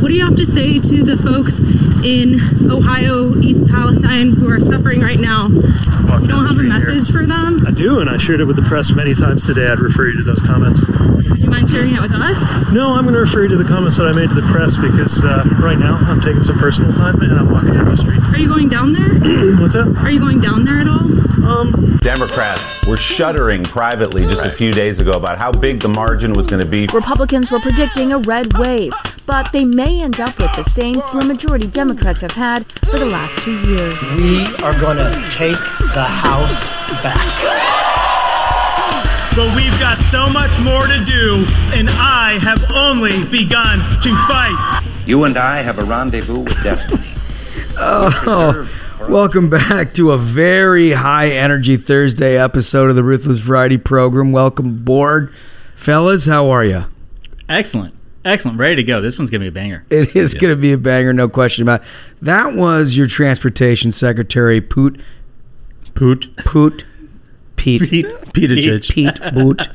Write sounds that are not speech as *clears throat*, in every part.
what do you have to say to the folks in Ohio, East Palestine, who are suffering right now? Walking You don't have a street here. message for them? I do, and I shared it with the press many times today. I'd refer you to those comments. Would you mind sharing it with us? No, I'm going to refer you to the comments that I made to the press because uh, right now I'm taking some personal time and I'm walking down the street. Are you going down there? *clears throat* What's that? Are you going down there at all? Democrats were shuddering privately just a few days ago about how big the margin was going to be. Republicans were predicting a red wave, but they may end up with the same slim majority Democrats have had for the last two years. We are going to take the House back. But we've got so much more to do, and I have only begun to fight. You and I have a rendezvous with destiny. Oh, welcome back to a very high energy Thursday episode of the Ruthless Variety Program. Welcome aboard, fellas. How are you? Excellent. Excellent. Ready to go. This one's going to be a banger. It is going to be a banger, no question about it. That was your transportation secretary, Poot, Poot. Poot, Pete, Pete. Petejich. *laughs* Pete Boot,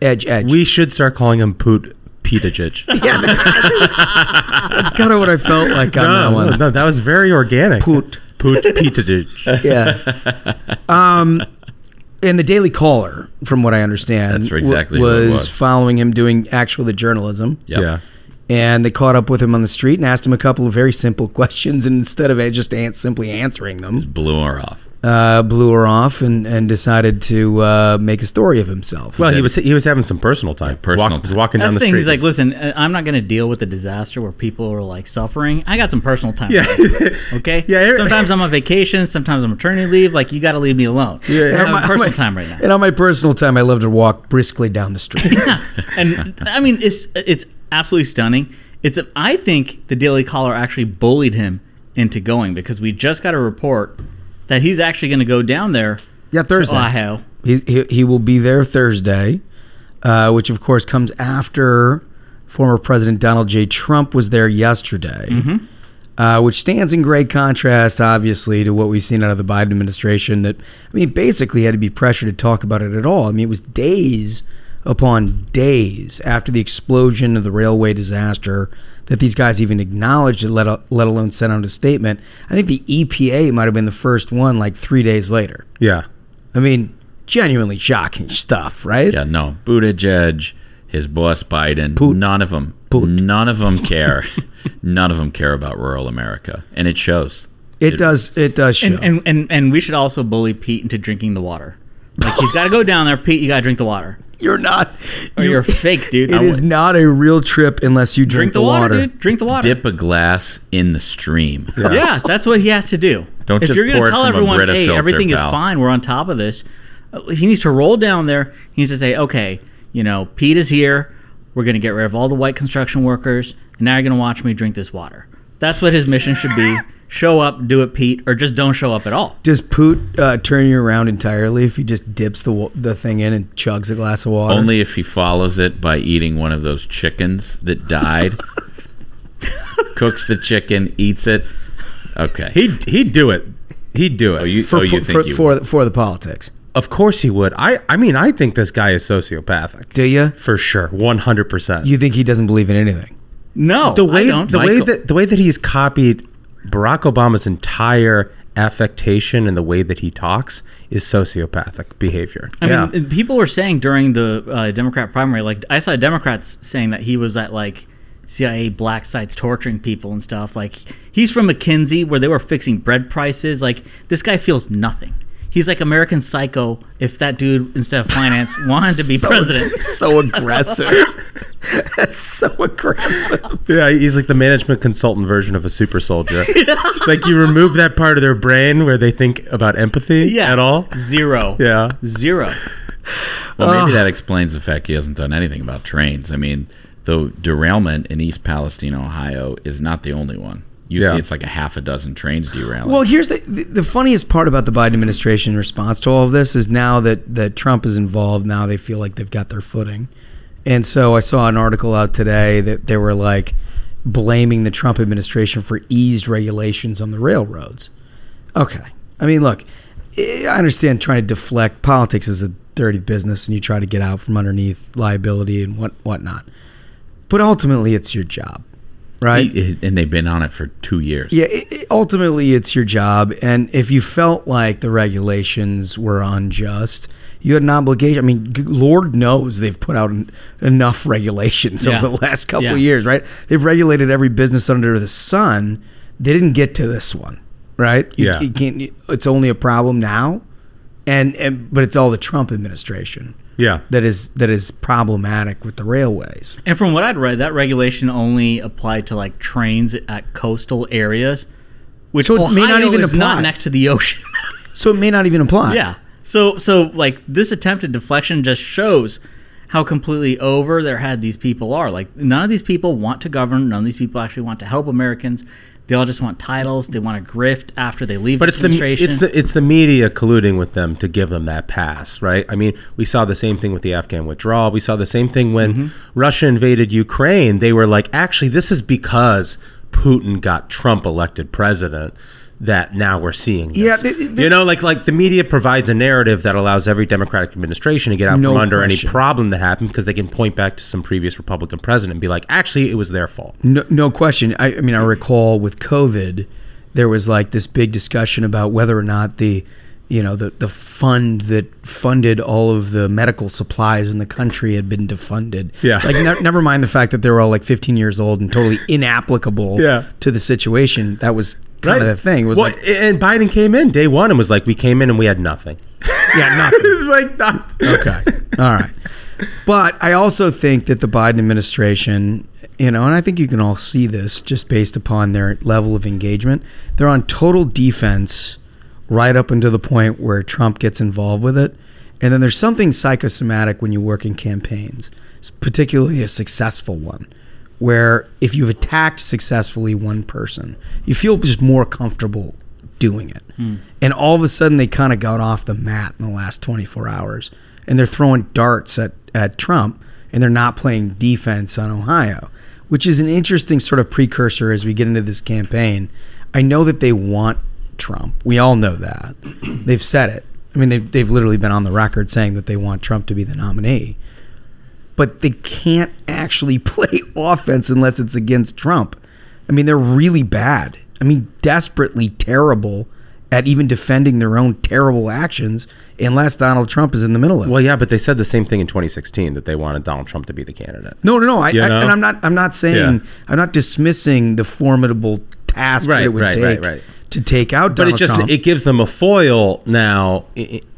Edge, Edge. We should start calling him Poot Petejich. *laughs* That's kind of what I felt like on that one. no, no, that was very organic. Poot. Poot Petejich. Yeah. *laughs* Um, and the Daily Caller, from what I understand, That's exactly w- who it was, was. following him doing actual the journalism. Yep. Yeah. and they caught up with him on the street and asked him a couple of very simple *laughs* questions. And instead of just an- simply answering them, just Blew her off. Uh, blew her off and, and decided to uh, make a story of himself. Well, he was he was having some personal time. personal Walk- time. Walking That's down the the thing. street. He's like, listen, uh, I'm not going to deal with the disaster where people are like suffering. I got some personal time. Yeah. *laughs* Okay. Yeah, every- Sometimes I'm on vacation. Sometimes I'm maternity leave. Like you got to leave me alone. Yeah, and have on my- personal my- time right now. And on my personal time, I love to walk briskly down the street. *laughs* yeah. and I mean, it's it's absolutely stunning. It's I think the Daily Caller actually bullied him into going because we just got a report that he's actually going to go down there. yeah, Thursday. To Ohio. He's, he, he will be there Thursday, uh, which of course comes after former President Donald J. Trump was there yesterday, uh, which stands in great contrast, obviously, to what we've seen out of the Biden administration. That I mean, basically had to be pressured to talk about it at all. I mean, it was days upon days after the explosion of the railway disaster that these guys even acknowledged it, let, let alone sent out a statement. I think the EPA might have been the first one, like three days later. yeah. I mean, genuinely shocking stuff, right? Yeah, no. Buttigieg, his boss Biden, Poot. none of them, Poot. none of them *laughs* care. none of them care about rural America, and it shows. It does. It does show. And, and and and we should also bully Pete into drinking the water. Like he's got to go down there, Pete. You got to drink the water. You're not. Or you're fake, dude. It is not a real trip unless you drink, drink the water, dude. Drink the water. Dip a glass in the stream. Yeah, that's what he has to do. Don't if just you're gonna tell everyone, hey, filter, everything is fine, we're on top of this. uh, He needs to roll down there. He needs to say, okay, you know, Pete is here. We're gonna get rid of all the white construction workers, and now you're gonna watch me drink this water. That's what his mission should be. Show up, do it, Pete, or just don't show up at all. Does Poot uh, turn you around entirely if he just dips the the thing in and chugs a glass of water? Only if he follows it by eating one of those chickens that died. *laughs* Cooks the chicken, eats it. Okay. He'd he'd do it. He'd do it. Oh, you, for oh, you po- think for you for, would. for the politics. of course he would. I I mean I think this guy is sociopathic. Do you? For sure. One hundred percent. You think he doesn't believe in anything? No, the way I don't. the way Michael- that the way that he's copied Barack Obama's entire affectation and the way that he talks is sociopathic behavior. I yeah. mean, people were saying during the uh, Democrat primary, like I saw Democrats saying that he was at like CIA black sites torturing people and stuff. Like he's from McKinsey, where they were fixing bread prices. Like this guy feels nothing. He's like American Psycho. If that dude instead of finance *laughs* wanted to be So- president, *laughs* So aggressive. That's so aggressive. Yeah, he's like the management consultant version of a super soldier. *laughs* It's like you remove that part of their brain where they think about empathy yeah, at all. zero, Yeah. zero. Well, Ah. maybe that explains the fact he hasn't done anything about trains. I mean, the derailment in East Palestine, Ohio, is not the only one. You Yeah. see, it's like a half a dozen trains derailing. Well, here's the, the the funniest part about the Biden administration response to all of this is now that that Trump is involved, now they feel like they've got their footing. And so I saw an article out today that they were like blaming the Trump administration for eased regulations on the railroads. Okay. I mean, look, I understand trying to deflect politics is a dirty business and you try to get out from underneath liability and what whatnot. But ultimately it's your job. Right? And they've been on it for two years. Yeah, it, ultimately, it's your job. And if you felt like the regulations were unjust, you had an obligation. I mean, Lord knows they've put out en- enough *laughs* regulations Yeah. over the last couple Yeah. of years, right? They've regulated every business under the sun. They didn't get to this one, right? You, Yeah. you can't. It's only a problem now, and, and but it's all the Trump administration Yeah. that is that is problematic with the railways. And from what I'd read, that regulation only applied to like trains at coastal areas, which So it Ohio may not even is apply. not next to the ocean. *laughs* So it may not even apply. yeah. So so like this attempted deflection just shows how completely over their head these people are. Like none of these people want to govern. None of these people actually want to help Americans. They all just want titles. They want to grift after they leave But the it's the it's the it's the media colluding with them to give them that pass, right? I mean, we saw the same thing with the Afghan withdrawal. We saw the same thing when Mm-hmm. Russia invaded Ukraine. They were like, actually, this is because Putin got Trump elected president. That now we're seeing. This. Yeah, they- they- you know, like like the media provides a narrative that allows every Democratic administration to get out No from under question. any problem that happened because they can point back to some previous Republican president and be like, actually, it was their fault. No, no question. I, I mean, I recall with COVID, there was like this big discussion about whether or not the, you know, the the fund that funded all of the medical supplies in the country had been defunded. Yeah. Like, ne- never mind the fact that they were all like 15 years old and totally *laughs* inapplicable. Yeah. To the situation. That was kind of the thing. It was well, like, and Biden came in day one and was like, we came in and we had nothing. yeah, *laughs* nothing. it's like nothing. Okay. All right. But I also think that the Biden administration, you know, and I think you can all see this just based upon their level of engagement, they're on total defense right up until the point where Trump gets involved with it. And then there's something psychosomatic when you work in campaigns, particularly a successful one, where if you've attacked successfully one person, you feel just more comfortable doing it. Hmm. And all of a sudden, they kind of got off the mat in the last 24 hours, and they're throwing darts at, at Trump, and they're not playing defense on Ohio, which is an interesting sort of precursor as we get into this campaign. I know that they want Trump. We all know that. *clears throat* They've said it. I mean, they've, they've literally been on the record saying that they want Trump to be the nominee. But they can't actually *laughs* play offense unless it's against Trump. I mean, they're really bad. I mean, desperately terrible at even defending their own terrible actions unless Donald Trump is in the middle of it. Well, yeah, but they said the same thing in 2016 that they wanted Donald Trump to be the candidate. No, no, no. I, I, and I'm not. I'm not saying. Yeah. I'm not dismissing the formidable task that it would right, take right, right. to take out Donald Trump. But it just Trump. it gives them a foil now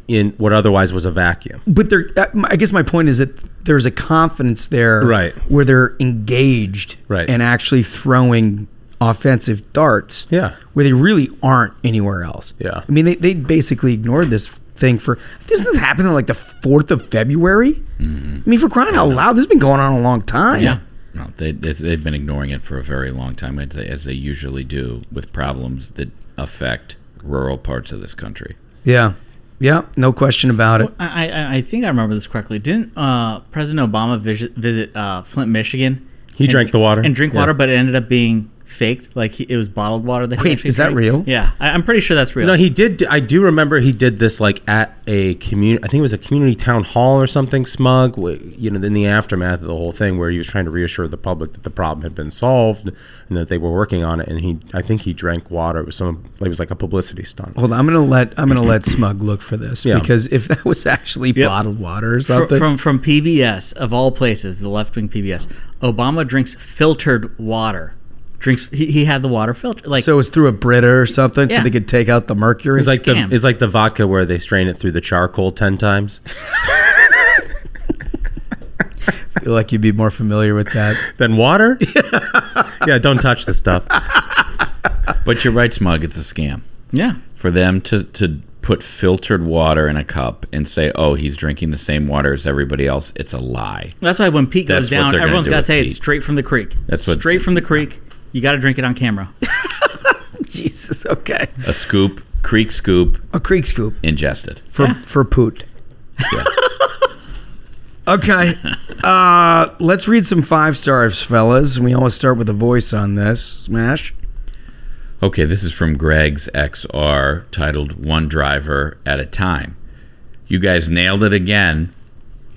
in what otherwise was a vacuum. but there, uh, I guess my point is that there's a confidence there, Right. where they're engaged, Right. and actually throwing offensive darts, Yeah. where they really aren't anywhere else. Yeah. I mean, they they basically ignored this thing for this has happened on like the fourth of February. Mm-hmm. I mean, for crying out loud, this has been going on a long time. Yeah. No, they, they, they've been ignoring it for a very long time, as they, as they usually do with problems that affect rural parts of this country. yeah, yeah, no question about it. I, I, I think I remember this correctly. Didn't uh, President Obama visit, visit uh, Flint, Michigan? He and- drank the water? and drink Yeah. water, but it ended up being faked. Like he, it was bottled water. That he Wait, actually is that drank. real? Yeah, I, I'm pretty sure that's real. No, he did. I do remember he did this like at a community. I think it was a community town hall or something. Smug, you know, in the aftermath of the whole thing, where he was trying to reassure the public that the problem had been solved and that they were working on it. And he, I think he drank water. It was some. It was like a publicity stunt. Hold on, I'm gonna let I'm gonna let *clears throat* Smug look for this Yeah. because if that was actually Yep. bottled water or Fr- something, from from PBS of all places, the left wing PBS. Obama drinks filtered water. Drinks. He, he had the water filtered. Like so it was through a Brita or something, so Yeah. they could take out the mercury. It's like Scam. the it's like the vodka where they strain it through the charcoal ten times. I *laughs* feel like you'd be more familiar with that. *laughs* then water. *laughs* yeah, don't touch the stuff. But you're right, Smug, it's a scam. yeah. For them to, to put filtered water in a cup and say, oh, he's drinking the same water as everybody else, it's a lie. That's why when Pete That's goes what down, they're gonna everyone's do got to with say Pete. it's straight from the creek. That's what- straight from the creek. You got to drink it on camera. *laughs* Jesus, okay. A scoop, creek scoop, A creek scoop ingested. for Yeah. for poot. Yeah. *laughs* Okay, uh, let's read some five stars, fellas. We always start with a voice on this. Smash. Okay, this is from Greg's XR titled One Driver at a Time. You guys nailed it again.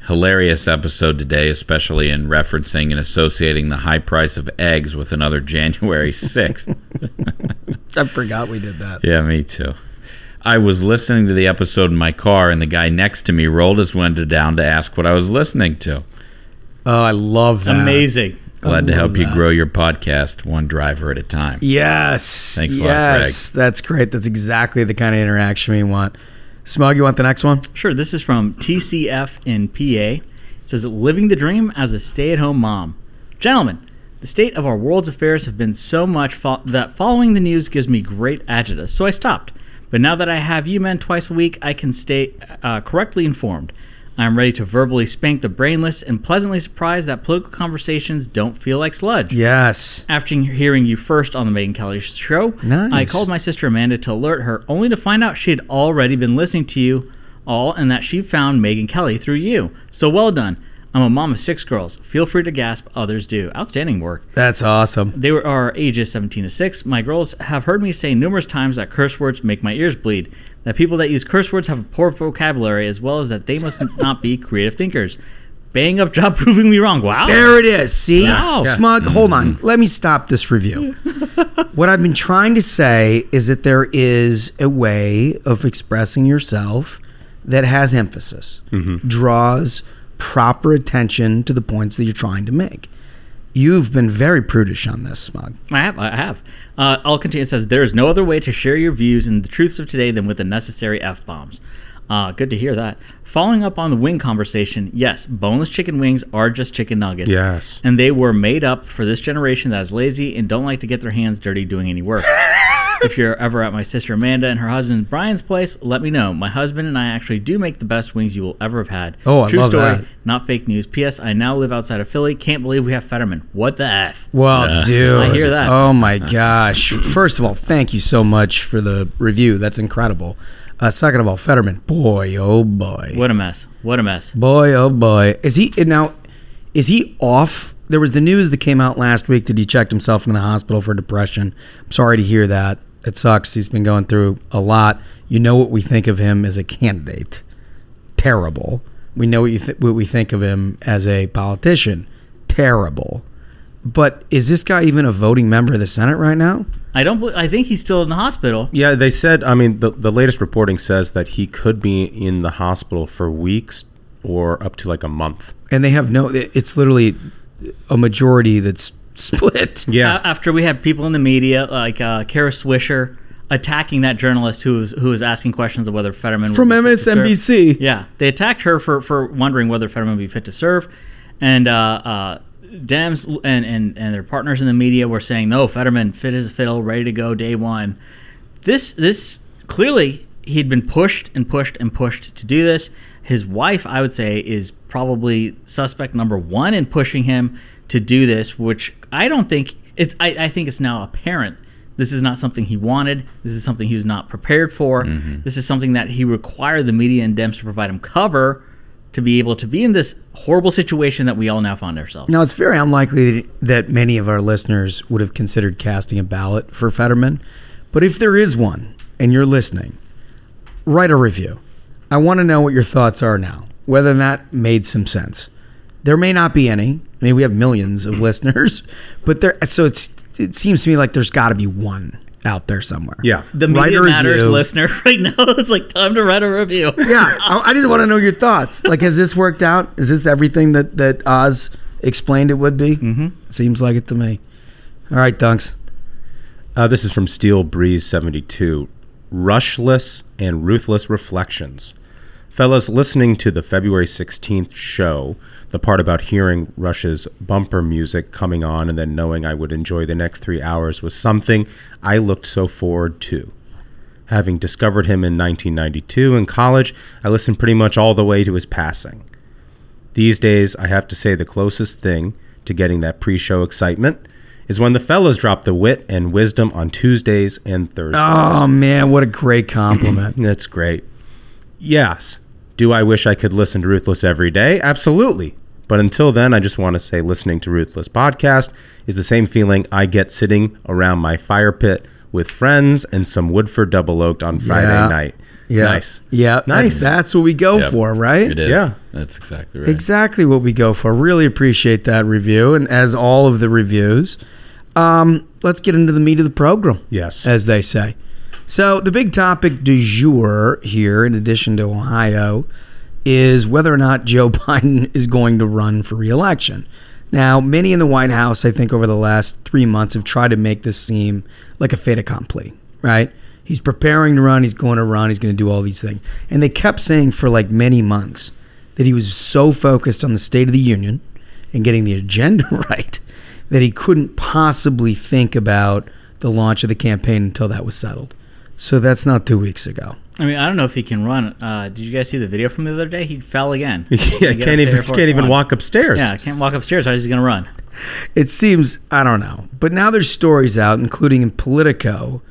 Hilarious episode today, especially in referencing and associating the high price of eggs with another *laughs* January 6th. I forgot we did that. yeah, me too. I was listening to the episode in my car, and the guy next to me rolled his window down to ask what I was listening to. Oh, I love that. Amazing. Glad to help love you grow your podcast one driver at a time. Yes. Thanks a lot, yes. That's great. That's exactly the kind of interaction we want. Smug, you want the next one? Sure. This is from TCF in PA. It says, "Living the dream as a stay-at-home mom." Gentlemen, the state of our world's affairs have been so much fo- that following the news gives me great agitus. So I stopped. But now that I have you men twice a week, I can stay uh, correctly informed. I am ready to verbally spank the brainless and pleasantly surprised that political conversations don't feel like sludge. Yes. After hearing you first on the Megyn Kelly show, Nice. I called my sister Amanda to alert her, only to find out she had already been listening to you all and that she found Megyn Kelly through you. So well done. I'm a mom of six girls. Feel free to gasp, others do. Outstanding work. That's awesome. They were, are ages 17 to 6. My girls have heard me say numerous times that curse words make my ears bleed, that people that use curse words have a poor vocabulary, as well as that they must *laughs* not be creative thinkers. Bang up job *laughs* proving me wrong. Wow. There it is. See? Wow. Smug, hold on. Mm-hmm. Let me stop this review. *laughs* what I've been trying to say is that there is a way of expressing yourself that has emphasis, mm-hmm. draws proper attention to the points that you're trying to make. You've been very prudish on this, Smug. I have. I have. Uh, I'll continue. It says there is no other way to share your views and the truths of today than with the necessary f bombs. Uh, good to hear that. Following up on the wing conversation, yes, boneless chicken wings are just chicken nuggets. Yes. and they were made up for this generation that is lazy and don't like to get their hands dirty doing any work. *laughs* if you're ever at my sister Amanda and her husband Brian's place, let me know. My husband and I actually do make the best wings you will ever have had. Oh, I True love story, that. not fake news. P.S. I now live outside of Philly. Can't believe we have Fetterman. What the f? Well, dude. I hear that. Oh my gosh. First of all, thank you so much for the review. That's incredible. Uh, second of all, Fetterman, boy, oh boy. What a mess. What a mess. Boy, oh boy. Is he now? Is he off? There was the news that came out last week that he checked himself in the hospital for depression. I'm sorry to hear that. It sucks. He's been going through a lot. You know what we think of him as a candidate. Terrible. We know what, you th- what we think of him as a politician. Terrible. But is this guy even a voting member of the Senate right now? I don't. bel I think he's still in the hospital. Yeah, they said. I mean, the the latest reporting says that he could be in the hospital for weeks or up to like a month. And they have no. It's literally a majority that's split. *laughs* A- after we had people in the media like uh, Kara Swisher attacking that journalist who was who was asking questions of whether Fetterman From would be fit to serve. MSNBC. Yeah, they attacked her for for wondering whether Fetterman would be fit to serve, and uh, uh, Dems and, and and their partners in the media were saying no, Fetterman fit as a fiddle, ready to go day one. This this clearly he'd been pushed and pushed and pushed to do this. His wife, I would say, is probably suspect number one in pushing him to do this, which I don't think it's. I, I think it's now apparent. This is not something he wanted. This is something he was not prepared for. Mm-hmm. This is something that he required the media and Dems to provide him cover to be able to be in this horrible situation that we all now find ourselves. Now, it's very unlikely that many of our listeners would have considered casting a ballot for Fetterman. But if there is one and you're listening, write a review. I want to know what your thoughts are now, whether that made some sense. There may not be any. I mean, we have millions of listeners, but there. So it's it seems to me like there's got to be one out there somewhere. Yeah. The Write media matters review. listener *laughs* right now. It's like time to write a review. *laughs* Yeah, I, I just want to know your thoughts. Like, has this worked out? Is this everything that that Oz explained it would be? Mm-hmm. Seems like it to me. All right, Dunks. Uh, this is from Steel Breeze 72. Rushless and Ruthless Reflections. Fellas, listening to the February 16th show, the part about hearing Rush's bumper music coming on and then knowing I would enjoy the next three hours was something I looked so forward to. Having discovered him in 1992 in college, I listened pretty much all the way to his passing. These days, I have to say the closest thing to getting that pre show excitement is when the fellas drop the wit and wisdom on Tuesdays and Thursdays. Oh man, what a great compliment. *clears throat* That's great. Yes. Do I wish I could listen to Ruthless every day? Absolutely. But until then, I just want to say listening to Ruthless podcast is the same feeling I get sitting around my fire pit with friends and some Woodford double oaked on Friday Yeah. night. Yeah. Nice. Yeah. Nice. That's, that's what we go Yep. for, right? It is. Yeah. That's exactly right. Exactly what we go for. Really appreciate that review, and as all of the reviews, um, let's get into the meat of the program. Yes. as they say. So the big topic du jour here, in addition to Ohio, is whether or not Joe *laughs* Biden is going to run for reelection. Now, many in the White House, I think, over the last three months have tried to make this seem like a fait accompli, right? He's preparing to run, he's going to run, he's going to do all these things. And they kept saying for like many months that he was so focused on the State of the Union and getting the agenda *laughs* right that he couldn't possibly think about the launch of the campaign until that was settled. So that's not two weeks ago. I mean, I don't know if he can run. Uh, did you guys see the video from the other day? He fell again. *laughs* Yeah, He can't even can't even One. walk upstairs. Yeah, can't walk upstairs. How is he going to run? It seems I don't know, but now there's stories out, including in Politico,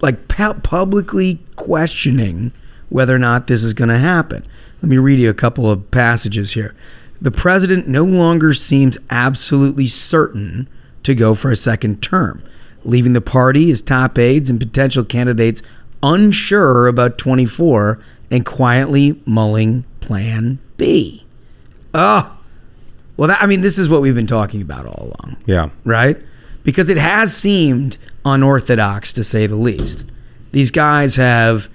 like pu- publicly questioning whether or not this is going to happen. Let me read you a couple of passages here. The president no longer seems absolutely certain to go for a second term, leaving the party, his top aides, and potential candidates unsure about 24 and quietly mulling Plan B. Oh, well, that, I mean, this is what we've been talking about all along Yeah. right? Because it has seemed unorthodox to say the least. These guys have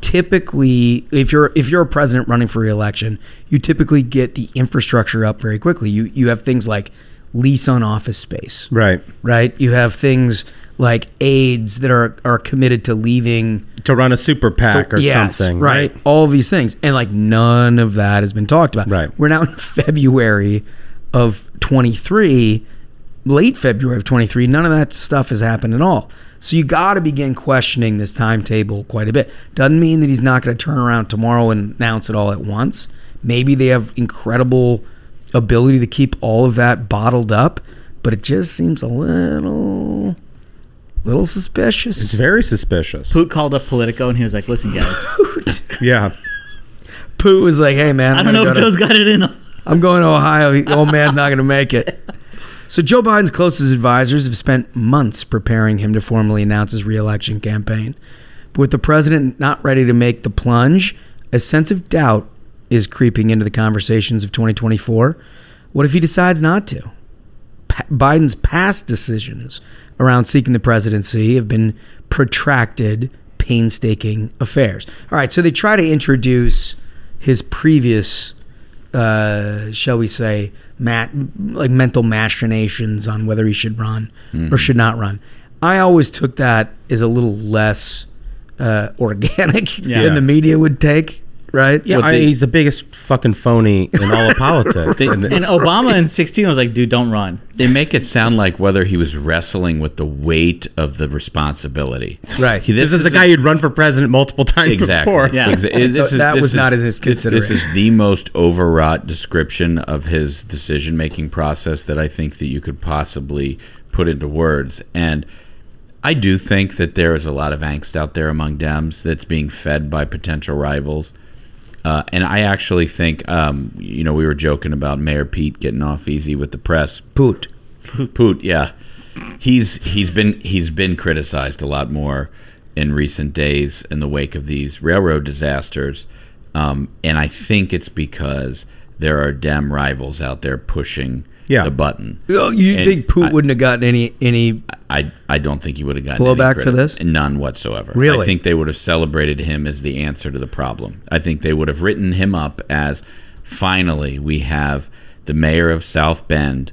typically if you're if you're a president running for reelection, you typically get the infrastructure up very quickly. You you have things like lease on office space, Right. right? You have things like aides that are are committed to leaving To run a super PAC or Yes, something. right? All of these things, and like none of that has been talked about. Right. We're now in *laughs* February of 23, late February of 23. None of that stuff has happened at all. So you got to begin questioning this timetable quite a bit. Doesn't mean that he's not going to turn around tomorrow and announce it all at once. Maybe they have incredible ability to keep all of that bottled up, but it just seems a little, little suspicious. It's very suspicious. Poot called up Politico and he was like, "Listen, guys, *laughs* Yeah. Pooh was like, "Hey man, I I'm don't know if go to- Joe's got it in him." I'm going to Ohio. The old man's not going to make it. So Joe Biden's closest advisors have spent months preparing him to formally announce his reelection campaign. But with the president not ready to make the plunge, a sense of doubt is creeping into the conversations of 2024. What if he decides not to? Pa- Biden's past decisions around seeking the presidency have been protracted, painstaking affairs. All right, so they try to introduce his previous uh, shall we say, mat, like mental machinations on whether he should run or should not run. I always took that as a little less uh, *laughs* organic Yeah. than the media would take, right? Yeah, What I, they- he's the biggest fucking phony in all of *laughs* politics. They- And the- And Obama in 16 was like, "Dude, don't run." They make it sound like whether he was wrestling with the weight of the responsibility. Right. He- this, is a guy who'd run for president multiple times exactly. before. Yeah. Exa- it- this is- That this was not in his this- This consideration. is the most overwrought description of his decision making process that I think that you could possibly put into words. And I do think that there is a lot of angst out there among Dems that's being fed by potential rivals. Uh, and I actually think, um, you know, we were joking about Mayor Pete getting off easy with the press. Poot. Poot, yeah, he's he's been he's been criticized a lot more in recent days in the wake of these railroad disasters, um, and I think it's because there are Dem rivals out there pushing Yeah. the button. Oh, you And think Poot I- wouldn't have gotten any any? I I don't think he would have gotten Blowback for this? None whatsoever. Really? I think they would have celebrated him as the answer to the problem. I think they would have written him up as finally we have the mayor of South Bend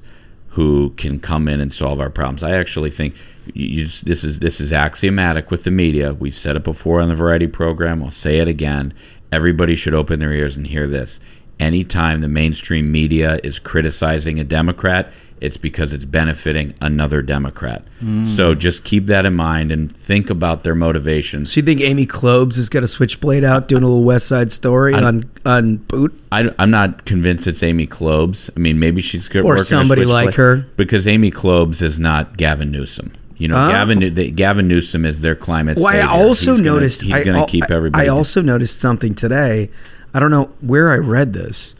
who can come in and solve our problems. I actually think you, this is this is axiomatic with the media. We've said it before on the variety program. I'll say it again. Everybody should open their ears and hear this. Anytime the mainstream media is criticizing a Democrat, it's because it's benefiting another Democrat. Mm. So just keep that in mind and think about their motivations. So you think Amy Klobes has got a switchblade out doing a little West Side Story on on Poot? I, am not convinced it's Amy Klobes. I mean, maybe she's good Or somebody like her. because Amy Klobes is not Gavin Newsom. You know, Oh. Gavin Gavin Newsom is their climate. Well, I also He's gonna- noticed he's going to keep everybody. I also noticed something today. I don't know where I read this,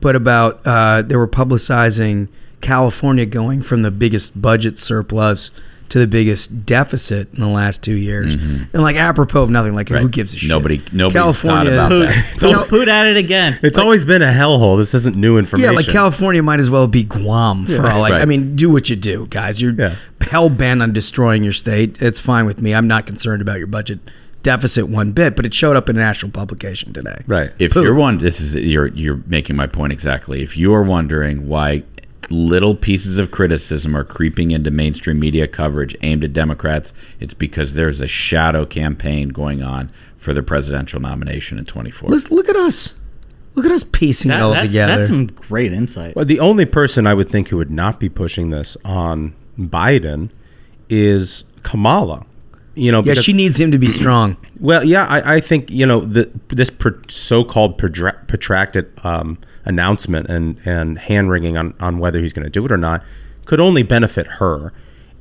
but about uh, they were publicizing California going from the biggest budget surplus to the biggest deficit in the last two years, and like apropos of nothing, like who gives a shit? Nobody- nobody's thought about is- that. Cal- Poot at it again. It's always been a hellhole. This isn't new information. Yeah, like California might as well be Guam for all. Like, I Right. mean, do what you do, guys. You're Yeah. hell bent on destroying your state. It's fine with me. I'm not concerned about your budget deficit one bit. But it showed up in a national publication today. Right. If Poop. you're one, this is you're you're making my point exactly. If you are wondering why little pieces of criticism are creeping into mainstream media coverage aimed at Democrats, it's because there's a shadow campaign going on for the presidential nomination in 24. Let's look at us. Look at us piecing That- it all that's, together. that's some great insight. Well, the only person I would think who would not be pushing this on Biden is Kamala. You know, yeah, because- she needs him to be strong. *clears throat* Well, yeah, I, I think you know the, this pro- so-called protracted um, announcement and and hand wringing on on whether he's going to do it or not could only benefit her.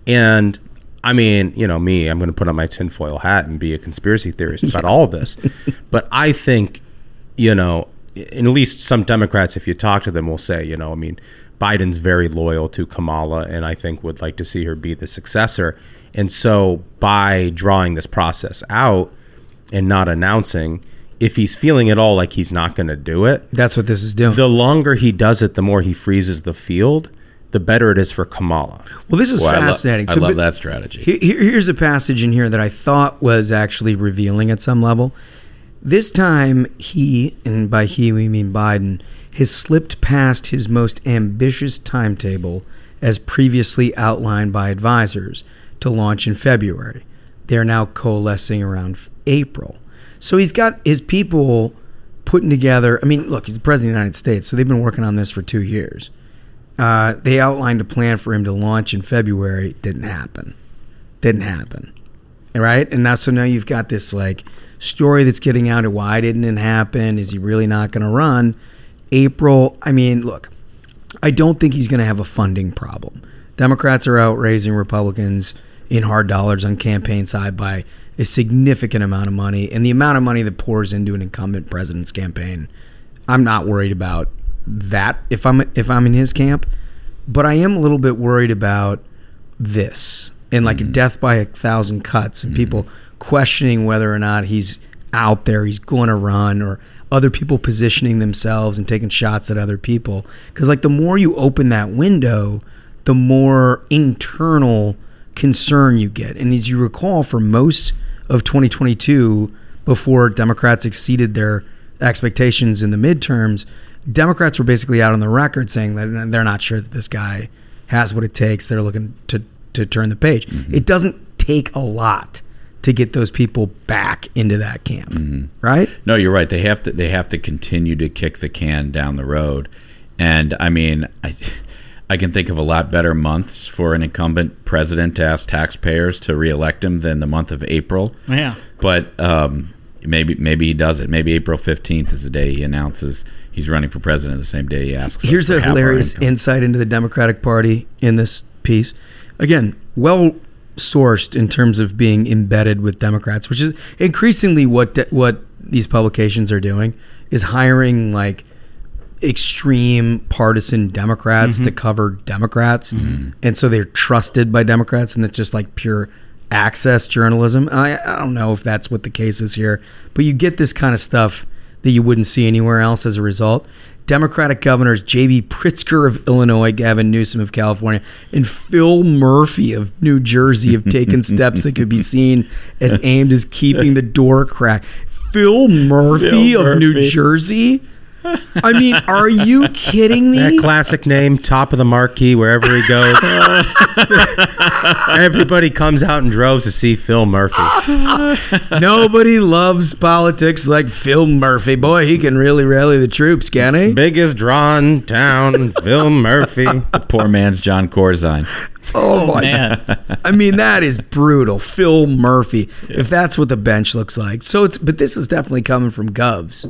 And I mean, you know, me, I'm going to put on my tinfoil hat and be a conspiracy theorist about all of this. *laughs* But I think, you know, at least some Democrats, if you talk to them, will say, you know, I mean, Biden's very loyal to Kamala, and I think would like to see her be the successor. And so, by drawing this process out and not announcing, if he's feeling at all like he's not going to do it, That's what this is doing. the longer he does it, the more he freezes the field, the better it is for Kamala. well, this is Well, I lo- fascinating. I So, love that strategy. Here, here- here's a passage in here that I thought was actually revealing at some level. This time, he, and by he we mean Biden, has slipped past his most ambitious timetable as previously outlined by advisors to launch in February. They're now coalescing around April. So he's got his people putting together. I mean, look, he's the president of the United States, so they've been working on this for two years. Uh, they outlined a plan for him to launch in February. Didn't happen. Didn't happen. Right? And now, so now you've got this like story that's getting out of why didn't it happen? Is he really not going to run? April. I mean, look, I don't think he's going to have a funding problem. Democrats are out raising Republicans in hard dollars on campaign side by a significant amount of money, and the amount of money that pours into an incumbent president's campaign, I'm not worried about that if I'm if I'm in his camp, but I am a little bit worried about this and like a death by a thousand cuts and mm-hmm. people questioning whether or not he's out there, he's going to run, or other people positioning themselves and taking shots at other people. Because like the more you open that window, the more internal concern you get. And as you recall, for most of 2022, before Democrats exceeded their expectations in the midterms, Democrats were basically out on the record saying that they're not sure that this guy has what it takes. They're looking to to turn the page. Mm-hmm. It doesn't take a lot to get those people back into that camp, mm-hmm. right? No, you're right. They have to they have to continue to kick the can down the road. And I mean, I I can think of a lot better months for an incumbent president to ask taxpayers to reelect him than the month of April. Yeah. But um, maybe maybe he does it. Maybe April 15th is the day he announces he's running for president. The same day he asks. Here's a hilarious insight into the Democratic Party in this piece. Again, well sourced in terms of being embedded with Democrats, which is increasingly what de- what these publications are doing is hiring like extreme partisan Democrats to mm-hmm. cover Democrats, mm-hmm. and so they're trusted by Democrats, and it's just like pure access journalism. I, I don't know if that's what the case is here, but you get this kind of stuff that you wouldn't see anywhere else as a result. Democratic governors J.B. Pritzker of Illinois, Gavin Newsom of California, and Phil Murphy of New Jersey have taken *laughs* steps that could be seen as aimed as keeping the door cracked. Phil Murphy Phil of New Jersey? I mean, are you kidding me? That classic name, top of the marquee, wherever he goes. Everybody comes out in droves to see Phil Murphy. Nobody loves politics like Phil Murphy. Boy, he can really rally the troops, can he? Biggest draw in town, Phil Murphy. The Poor man's Jon Corzine. Oh, oh my Man. I mean, that is brutal. Phil Murphy, if that's what the bench looks like. So it's, but this is definitely coming from Govs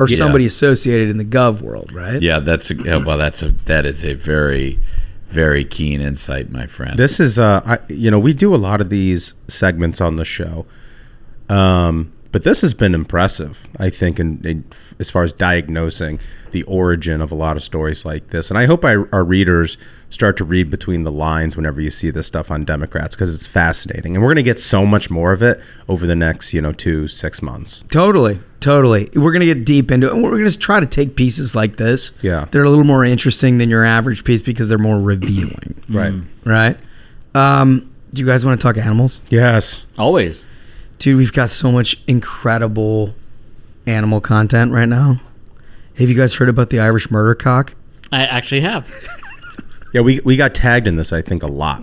or Yeah. somebody associated in the Gov world, right? Yeah, that's a, yeah, well. That's a that is a very very keen insight, my friend. This is, uh, I, you know, we do a lot of these segments on the show, um, but this has been impressive. I think, in, in as far as diagnosing the origin of a lot of stories like this, and I hope I, our readers start to read between the lines whenever you see this stuff on Democrats because it's fascinating, and we're going to get so much more of it over the next you know two six months. Totally, totally. We're gonna get deep into it. We're gonna try to take pieces like this. Yeah. they're a little more interesting than your average piece because they're more revealing. *clears throat* Right. Right. Um, do you guys want to talk animals? Yes. Always. Dude, we've got so much incredible animal content right now. Have you guys heard about the Irish murder cock? I actually have. Yeah, we we got tagged in this I think a lot.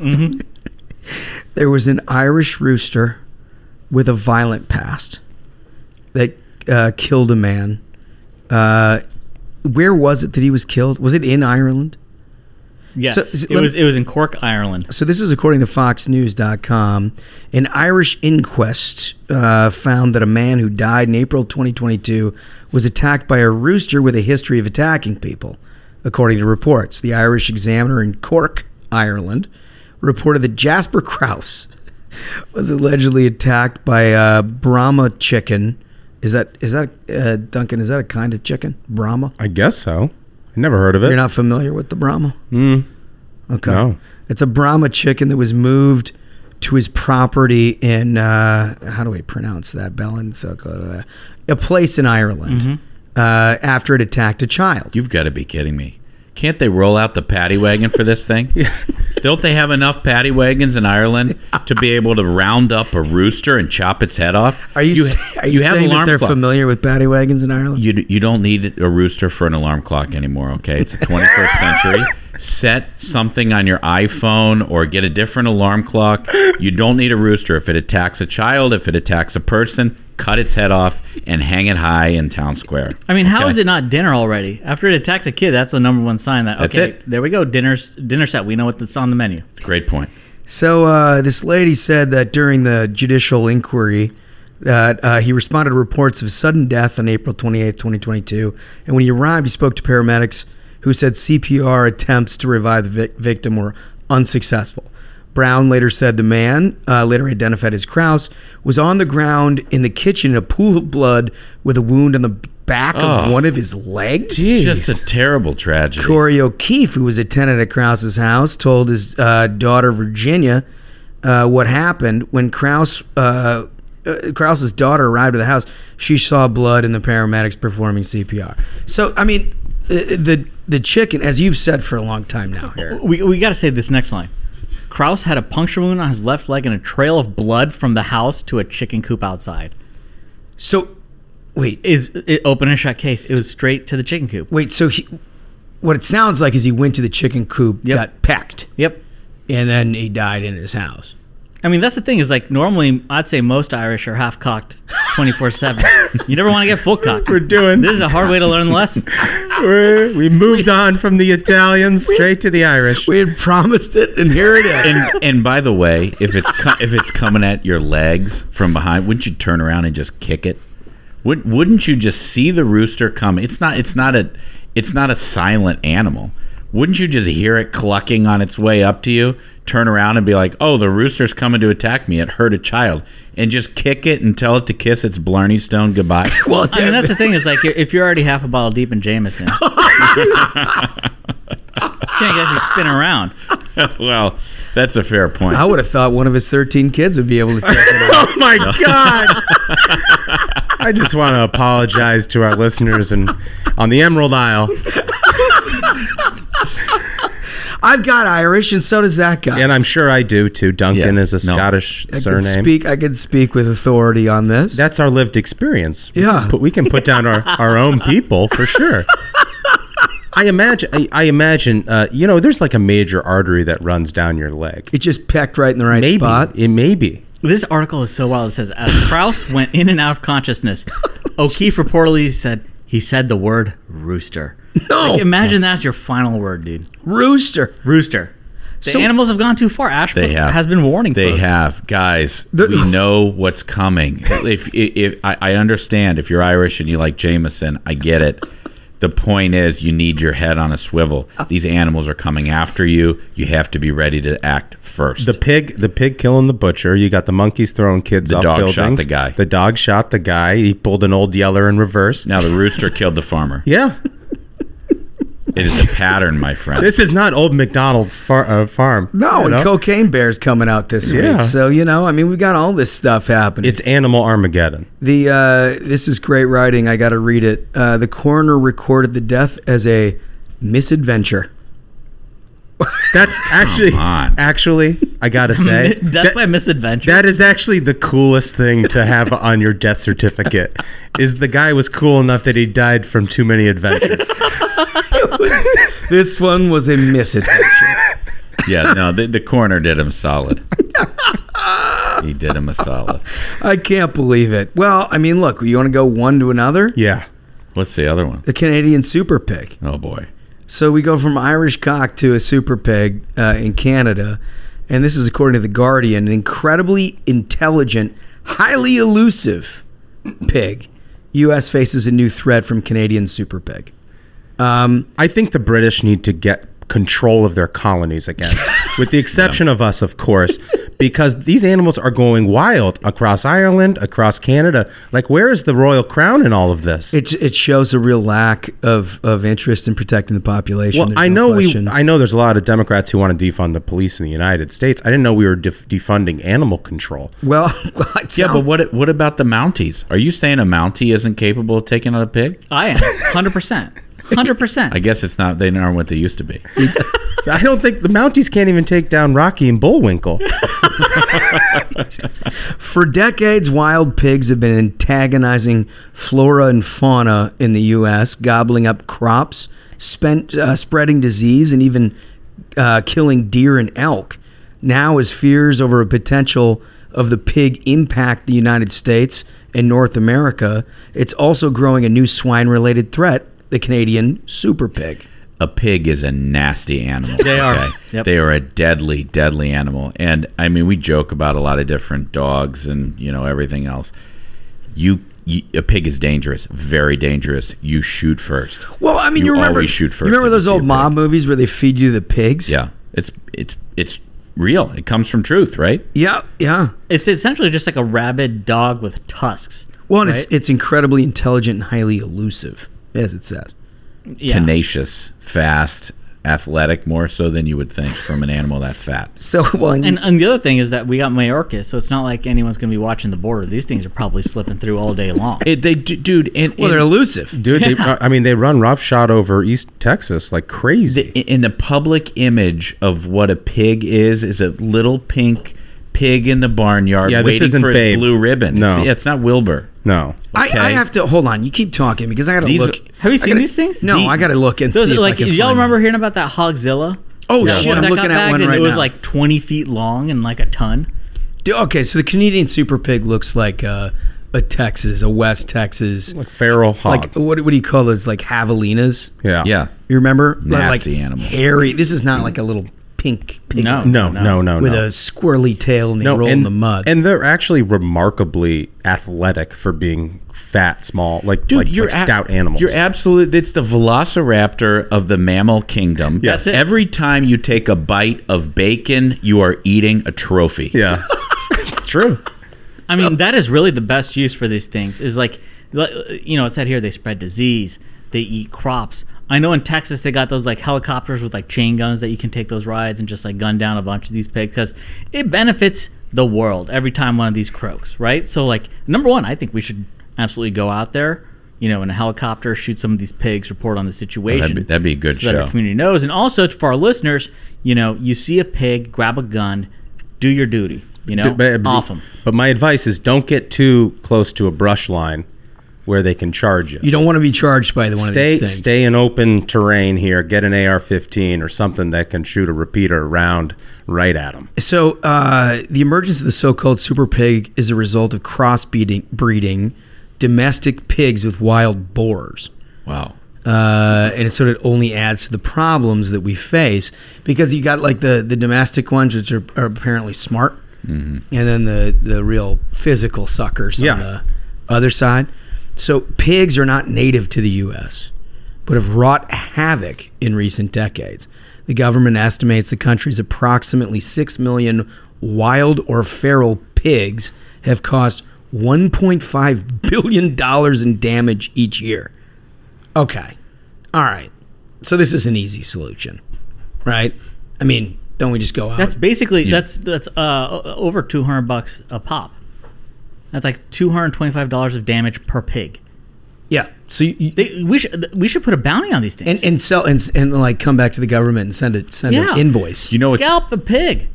There was an Irish rooster with a violent past that uh, killed a man. Uh, where was it that he was killed? Was it in Ireland? Yes, So, it- it let was. It was in Cork, Ireland. So this is according to FoxNews.com. An Irish inquest uh, found that a man who died in April 2022 was attacked by a rooster with a history of attacking people, according to reports. The Irish Examiner in Cork, Ireland, reported that Jasper Kraus *laughs* was allegedly attacked by a Brahma chicken. Is that is that uh, Duncan? Is that a kind of chicken? Brahma? I guess so. I never heard of it. You're not familiar with the Brahma? Mm. Okay. No. It's a Brahma chicken that was moved to his property in uh, how do I pronounce that? Ballinsuck, a place in Ireland uh, after it attacked a child. You've got to be kidding me. Can't they roll out the paddy wagon for this thing? *laughs* Don't they have enough paddy wagons in Ireland to be able to round up a rooster and chop its head off? Are you say- are you, have saying that they're clock. familiar with paddy wagons in Ireland? You, you don't need a rooster for an alarm clock anymore, okay? It's the 21st century. Set something on your iPhone or get a different alarm clock. You don't need a rooster. If it attacks a child, if it attacks a person, cut its head off and hang it high in town square. I mean, how Okay? is it not dinner already? After it attacks a kid, that's the number one sign that That's okay, it. there we go, dinner's dinner set. We know what's on the menu. Great point. So uh, this lady said that during the judicial inquiry that uh, he responded to reports of sudden death on April 28, 2022. And when he arrived, he spoke to paramedics who said CPR attempts to revive the vic- victim were unsuccessful. Brown later said the man, uh, later identified as Kraus, was on the ground in the kitchen in a pool of blood with a wound on the back of Oh. one of his legs. It's just a terrible tragedy. Corey O'Keefe, who was a tenant at Kraus's house, told his uh, daughter Virginia uh, what happened when Kraus. Uh, uh, Kraus's daughter arrived at the house. She saw blood and the paramedics performing CPR. So, I mean, uh, the the chicken, as you've said for a long time now, here. We, we got to say this next line. Kraus had a puncture wound on his left leg and a trail of blood from the house to a chicken coop outside. So, wait, is it open and shut case? It was straight to the chicken coop. Wait, so he, what it sounds like is he went to the chicken coop, got pecked, Yep. and then he died in his house. I mean, that's the thing is like normally I'd say most Irish are half cocked 24 7. You never want to get full cocked. We're doing. This is a hard way to learn the lesson. We're, we moved on from the Italians straight to the Irish. We had promised it, and here it is. And and by the way, if it's co- if it's coming at your legs from behind, wouldn't you turn around and just kick it? Would wouldn't you just see the rooster coming? It's not it's not a it's not a silent animal. Wouldn't you just hear it clucking on its way up to you? Turn around and be like, "Oh, the rooster's coming to attack me. It hurt a child." And just kick it and tell it to kiss its Blarney Stone goodbye. *laughs* well, I mean, that's the thing is like if you're already half a bottle deep in Jameson, *laughs* can't get you spin around. well, that's a fair point. I would have thought one of his 13 kids would be able to check it out. *laughs* Oh my god! I just want to apologize to our listeners and on the Emerald Isle, I've got Irish, and so does that guy. and I'm sure I do too. Duncan Yeah, is a no. Scottish I can surname. speak. I can speak with authority on this. That's our lived experience. Yeah. but we can put down our, *laughs* our own people for sure. I imagine. I, I imagine. Uh, you know, there's like a major artery that runs down your leg. it just pecked right in the right maybe spot. it may be. This article is so wild. It says as Kraus went in and out of consciousness, *laughs* O'Keefe reportedly said he said the word rooster. No. Like, imagine that's your final word, dude. Rooster. Rooster. The So- animals have gone too far. Ashbrook They have. has been warning. They folks. have, guys. The- we know what's coming. If, if, if I, I understand, if you're Irish and you like Jameson, I get it. The point is, you need your head on a swivel. Oh. These animals are coming after you. You have to be ready to act first. The pig, the pig killing the butcher. You got the monkeys throwing kids The off dog buildings. shot the guy. The dog shot the guy. He pulled an old yeller in reverse. now the rooster killed the farmer. Yeah. It is a pattern, my friend. This is not old McDonald's far, uh, farm. No, you and know? Cocaine Bear's coming out this Yeah. week. So, you know, I mean, we've got all this stuff happening. It's Animal Armageddon. The uh, this is great writing. I got to read it. Uh, the coroner recorded the death as a misadventure. *laughs* That's actually, actually, I gotta *laughs* say, Death that- by misadventure. that is actually the coolest thing to have *laughs* on your death certificate. Is the guy was cool enough that he died from too many adventures? *laughs* This one was a misadventure. yeah, no, the, the coroner did him solid. he did him a solid. I can't believe it. Well, I mean, look, you want to go one to another? Yeah. What's the other one? The Canadian Super Pig. Oh boy. So we go from Irish cock to a super pig uh, in Canada, and this is according to the Guardian, an incredibly intelligent, highly elusive pig. U.S. faces a new threat from Canadian super pig. Um, I think the British need to get control of their colonies again, *laughs* with the exception of us, of course, because these animals are going wild across Ireland, across Canada. Like, where is the royal crown in all of this? it it shows a real lack of, of interest in protecting the population. well, There's I no know we. I know there's a lot of Democrats who want to defund the police in the United States. I didn't know we were def- defunding animal control. well, *laughs* it Yeah, but what what about the Mounties? Are you saying a Mountie isn't capable of taking out a pig? I am hundred percent, hundred percent. I guess it's not. They aren't what they used to be. *laughs* I don't think the Mounties can't even take down Rocky and Bullwinkle. *laughs* For decades, wild pigs have been antagonizing flora and fauna in the U.S., gobbling up crops, spent, uh, spreading disease, and even uh, killing deer and elk. Now, as fears over a potential of the pig impact the United States and North America, it's also growing a new swine related threat the Canadian super pig. a pig is a nasty animal. They are. Yep. They are a deadly, deadly animal. And I mean, we joke about a lot of different dogs and you know everything else. You, you a pig is dangerous, very dangerous. You shoot first. Well, I mean, you, You remember, always shoot first you remember those old mob movies where they feed you the pigs? Yeah, it's it's it's real. It comes from truth, right? Yeah, yeah. It's essentially just like a rabid dog with tusks. Well, and it's it's incredibly intelligent and highly elusive, as it says. Yeah. Tenacious, fast, athletic, more so than you would think from an animal that fat. *laughs* So, well, and, And, and the other thing is that we got Mayorkas, so it's not like anyone's going to be watching the border. These things are probably slipping through all day long. It, they, d- dude, and, well, they're elusive. *laughs* Dude, they, I mean, they run roughshod over East Texas like crazy. the, in the public image of what a pig is is a little pink pig in the barnyard Yeah, this waiting isn't for Babe. his blue ribbon. No. it's, yeah, it's not Wilbur. No. Okay. I, I have to hold on. You keep talking because I got to These look. are- Have you seen gotta- these things? No, The- I got to look and Those see are if like, I can y'all find remember them. hearing about that Hogzilla? Oh That shit! one I'm that looking got at bagged one and right It was now. like 20 feet long and like a ton. Dude, okay, so the Canadian super pig looks like uh, a Texas, a West Texas, Like feral hog. like what, what do you call those? Like javelinas? yeah. Yeah, You remember? Nasty like animal. Hairy. This is not like a little pink pig No. No, no, no, with no. a squirrely tail and they roll and, in the mud. And they're actually remarkably athletic for being fat, small, like, dude, like, you're like a- stout animals. You're absolute. It's the velociraptor of the mammal kingdom. Yes. That's it. Every time you take a bite of bacon, you are eating a trophy. yeah. *laughs* it's true. I mean, that is really the best use for these things. Is like, you know, it said here they spread disease, they eat crops. I know in Texas they got those like helicopters with like chain guns that you can take those rides and just like gun down a bunch of these pigs because it benefits the world every time one of these croaks, right? So like, number one, I think we should absolutely go out there, you know, in a helicopter, shoot some of these pigs, report on the situation. that'd be- that'd be a good so that our community knows, and also for our listeners, you know, you see a pig, grab a gun, do your duty. You know, But- but- off them. But my advice is don't get too close to a brush line where they can charge you. you don't want to be charged by the one stay of these things. stay in open terrain here. Get an AR-15 or something that can shoot a repeater round right at them. So, uh, the emergence of the so-called super pig is a result of crossbreeding breeding domestic pigs with wild boars. Wow. Uh, and it sort of only adds to the problems that we face because you got like the, the domestic ones, which are, are apparently smart, and then the, the real physical suckers Yeah. on the other side. So pigs are not native to the U.S., but have wrought havoc in recent decades. The government estimates the country's approximately 6 million wild or feral pigs have cost $1.5 billion in damage each year. Okay. All right. So this is an easy solution, right? I mean, don't we just go out? That's basically that's that's uh, over two hundred bucks a pop. That's like two hundred twenty-five dollars of damage per pig. yeah. So you, you- They, we should we should put a bounty on these things. and and sell and, and like come back to the government and send it send Yeah. an invoice. You know what's scalp a pig.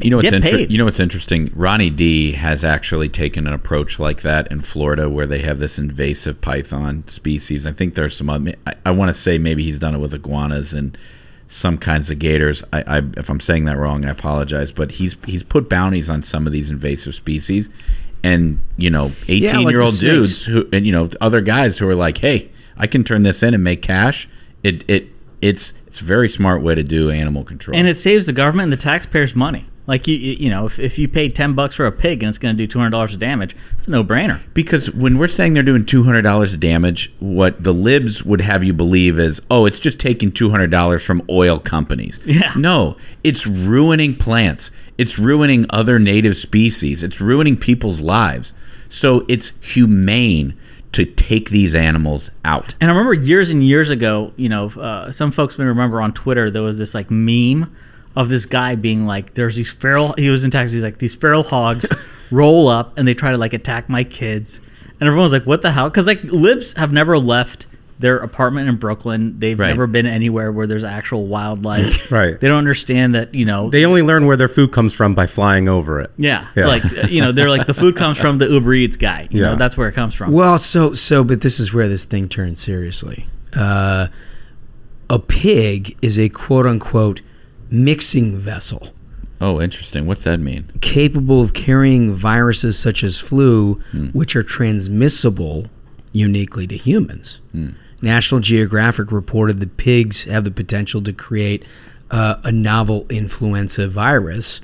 You know what's Get inter- you know what's interesting? Ronnie D has actually taken an approach like that in Florida, where they have this invasive python species. I think there's some. Other, I, I want to say maybe he's done it with iguanas and some kinds of gators. I, I, if I'm saying that wrong, I apologize. But he's he's put bounties on some of these invasive species, and you know, 18 like year old dudes who and you know other guys who are like, hey, I can turn this in and make cash. It it it's it's a very smart way to do animal control. and it saves the government and the taxpayers money. Like you, you know, if, if you pay ten bucks for a pig and it's going to do two hundred dollars of damage, it's a no brainer. Because when we're saying they're doing two hundred dollars of damage, what the libs would have you believe is, oh, it's just taking two hundred dollars from oil companies. *laughs* Yeah. No, it's ruining plants. It's ruining other native species. It's ruining people's lives. So it's humane to take these animals out. And I remember years and years ago, you know, uh, some folks may remember on Twitter there was this like meme of this guy being like, "There's these feral." He was in Texas. He's like, "These feral hogs *laughs* roll up and they try to like attack my kids," and everyone was like, "What the hell?" Because like libs have never left their apartment in Brooklyn. They've Right. never been anywhere where there's actual wildlife. *laughs* Right. They don't understand that you know. They only learn where their food comes from by flying over it. yeah, Yeah. like you know, they're like the food comes from the Uber Eats guy. You Yeah. know, that's where it comes from. Well, so so, but this is where this thing turns seriously. Uh, a pig is a quote unquote mixing vessel Oh, interesting. What's that mean? capable of carrying viruses such as flu, which are transmissible uniquely to humans. National Geographic reported that pigs have the potential to create uh, a novel influenza virus,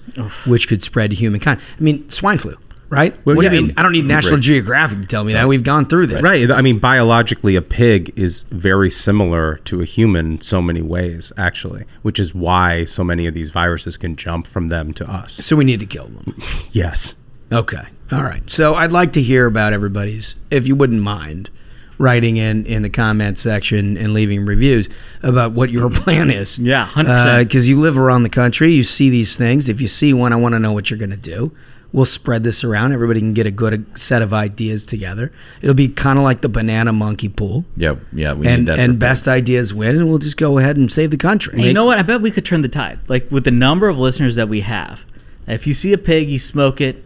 which could spread to humankind. I mean, swine flu, right? Well, what do you mean? I don't need National Right. Geographic to tell me that. We've gone through this. Right. I mean, biologically, a pig is very similar to a human in so many ways, actually, which is why so many of these viruses can jump from them to us. So we need to kill them. *laughs* Yes. Okay. All right. So I'd like to hear about everybody's, if you wouldn't mind, writing in in the comment section and leaving reviews about what your *laughs* plan is. Yeah, 100%. Because uh, you live around the country, you see these things. If you see one, I want to know what you're going to do. We'll spread this around. Everybody can get a good set of ideas together. It'll be kind of like the banana monkey pool. Yeah, yeah. We and need that. and best ideas win, and we'll just go ahead and save the country. And you know what? I bet we could turn the tide. Like with the number of listeners that we have, if you see a pig, you smoke it.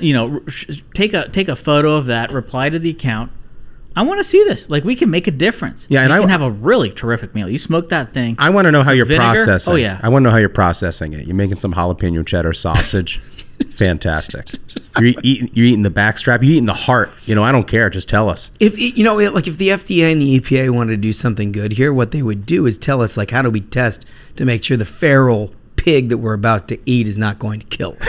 You know, take a take a photo of that. Reply to the account. I want to see this. Like we can make a difference. Yeah, and you I- can have a really terrific meal. You smoke that thing. I want to know how you're vinegar? processing. Oh yeah. I want to know how you're processing it. You're making some jalapeno cheddar sausage. *laughs* Fantastic. You're eating. You're eating the backstrap. You're eating the heart. You know, I don't care. Just tell us. if you know like if the FDA and the EPA wanted to do something good here, what they would do is tell us like how do we test to make sure the feral pig that we're about to eat is not going to kill. *laughs*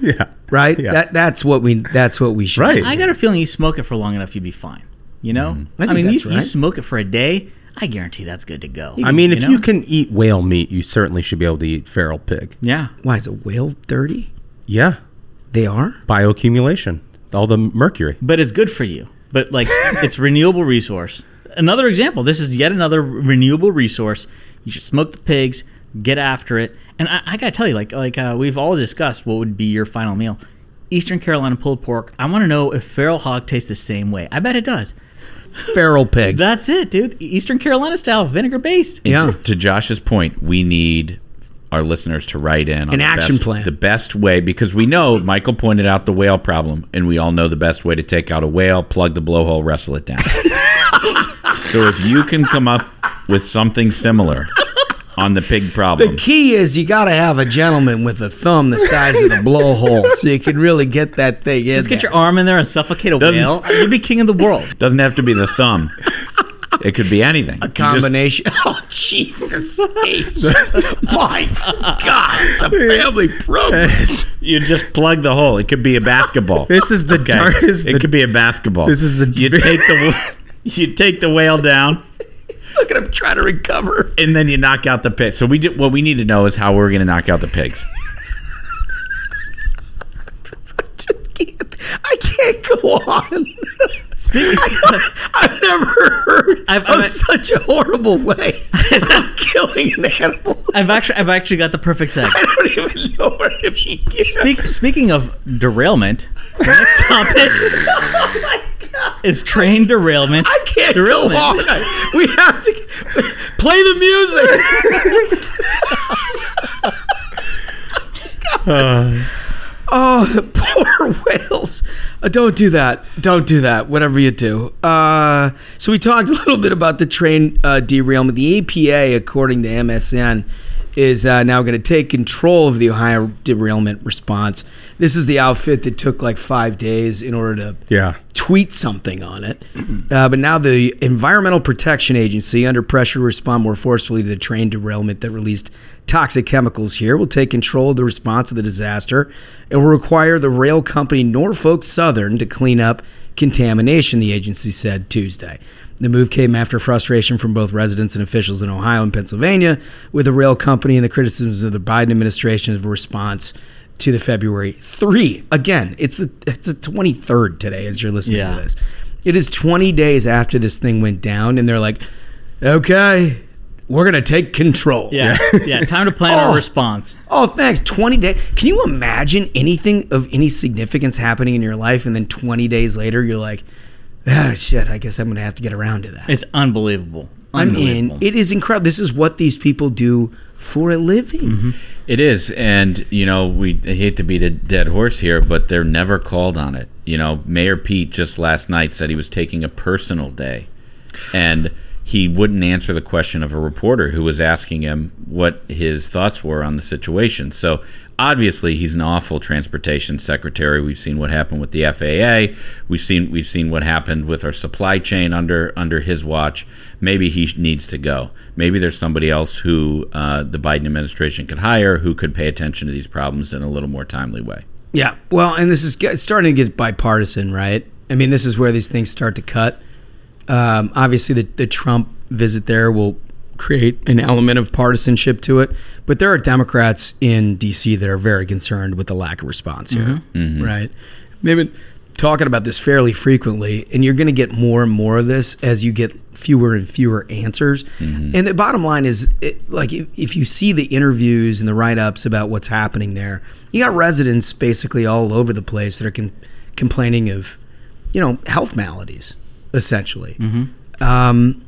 Yeah. right? Yeah. That that's what we that's what we should. Right. do. I got a feeling you smoke it for long enough, you'd be fine. You know, I think mean, that's you, you smoke it for a day. I guarantee that's good to go. I mean, if know? you can eat whale meat, you certainly should be able to eat feral pig. yeah. Why is a whale dirty? Yeah. They are. Bioaccumulation. All the mercury. but it's good for you. But like *laughs* it's renewable resource. Another example. This is yet another renewable resource. You should smoke the pigs, get after it. And I, I gotta tell you, like like uh, we've all discussed, what would be your final meal? Eastern Carolina pulled pork. I want to know if feral hog tastes the same way. I bet it does. Feral pig. That's it, dude. Eastern Carolina style, vinegar based. And Yeah. To, to Josh's point, we need our listeners to write in on An action best- plan. The best way, because we know Michael pointed out the whale problem, and we all know the best way to take out a whale: plug the blowhole, wrestle it down. *laughs* so if you can come up with something similar on the pig problem. the key is you got to have a gentleman with a thumb the size of the blowhole, so you can really get that thing in. Just get there. your arm in there and suffocate a Doesn't- whale. You'd be king of the world. *laughs* doesn't have to be the thumb. It could be anything. a combination. *laughs* oh Jesus! H. *laughs* My God, it's a family program. You just plug the hole. It could be a basketball. This is the Okay. dark- this is it the- could be a basketball. this is a- you take the you take the whale down. *laughs* Look at him trying to recover. and then you knock out the pig. So we did, what we need to know is how we're going to knock out the pigs. *laughs* I can't go on. Speaking, *laughs* I've never heard I've- of I've- such a horrible way of killing an animal. I've actually I've actually got the perfect segue. I don't even know where to begin. Speak, speaking of derailment, next topic oh is train derailment. I can't derailment. go on. *laughs* We have to play the music. *laughs* oh, the poor whales. Uh, don't do that. Don't do that. Whatever you do. Uh, so we talked a little bit about the train uh, derailment. The EPA, according to MSN, is uh, now going to take control of the Ohio derailment response. This is the outfit that took like five days in order to Yeah. tweet something on it. *clears throat* Uh, but now the Environmental Protection Agency, under pressure to respond more forcefully to the train derailment that released toxic chemicals here, will take control of the response to the disaster and will require the rail company Norfolk Southern to clean up contamination, the agency said Tuesday. The move came after frustration from both residents and officials in Ohio and Pennsylvania with the rail company and the criticisms of the Biden administration's response to the February 3. Again, it's the it's the 23rd today as you're listening Yeah. to this. It is 20 days after this thing went down and they're like, "Okay, we're going to take control." Yeah, *laughs* yeah. Time to plan Oh. our response. Oh, thanks. 20 days. Can you imagine anything of any significance happening in your life and then 20 days later you're like, "Ah, shit, I guess I'm going to have to get around to that." It's unbelievable. I mean, it is incredible. This is what these people do for a living. It is, and you know, we I hate to beat a dead horse here, but they're never called on it. You know, Mayor Pete just last night said he was taking a personal day, and he wouldn't answer the question of a reporter who was asking him what his thoughts were on the situation. So obviously, he's an awful transportation secretary. We've seen what happened with the FAA. We've seen we've seen what happened with our supply chain under under his watch. Maybe he needs to go. Maybe there's somebody else who uh, the Biden administration could hire who could pay attention to these problems in a little more timely way. Yeah. Well, and this is starting to get bipartisan, right? I mean, this is where these things start to cut. Um, obviously, the, the Trump visit there will create an element of partisanship to it, but there are Democrats in D.C. that are very concerned with the lack of response here, mm-hmm. Mm-hmm. right? They've been talking about this fairly frequently, and you're going to get more and more of this as you get fewer and fewer answers. Mm-hmm. And the bottom line is, it, like, if, if you see the interviews and the write-ups about what's happening there, you got residents basically all over the place that are con- complaining of, you know, health maladies, essentially. Um, w- w-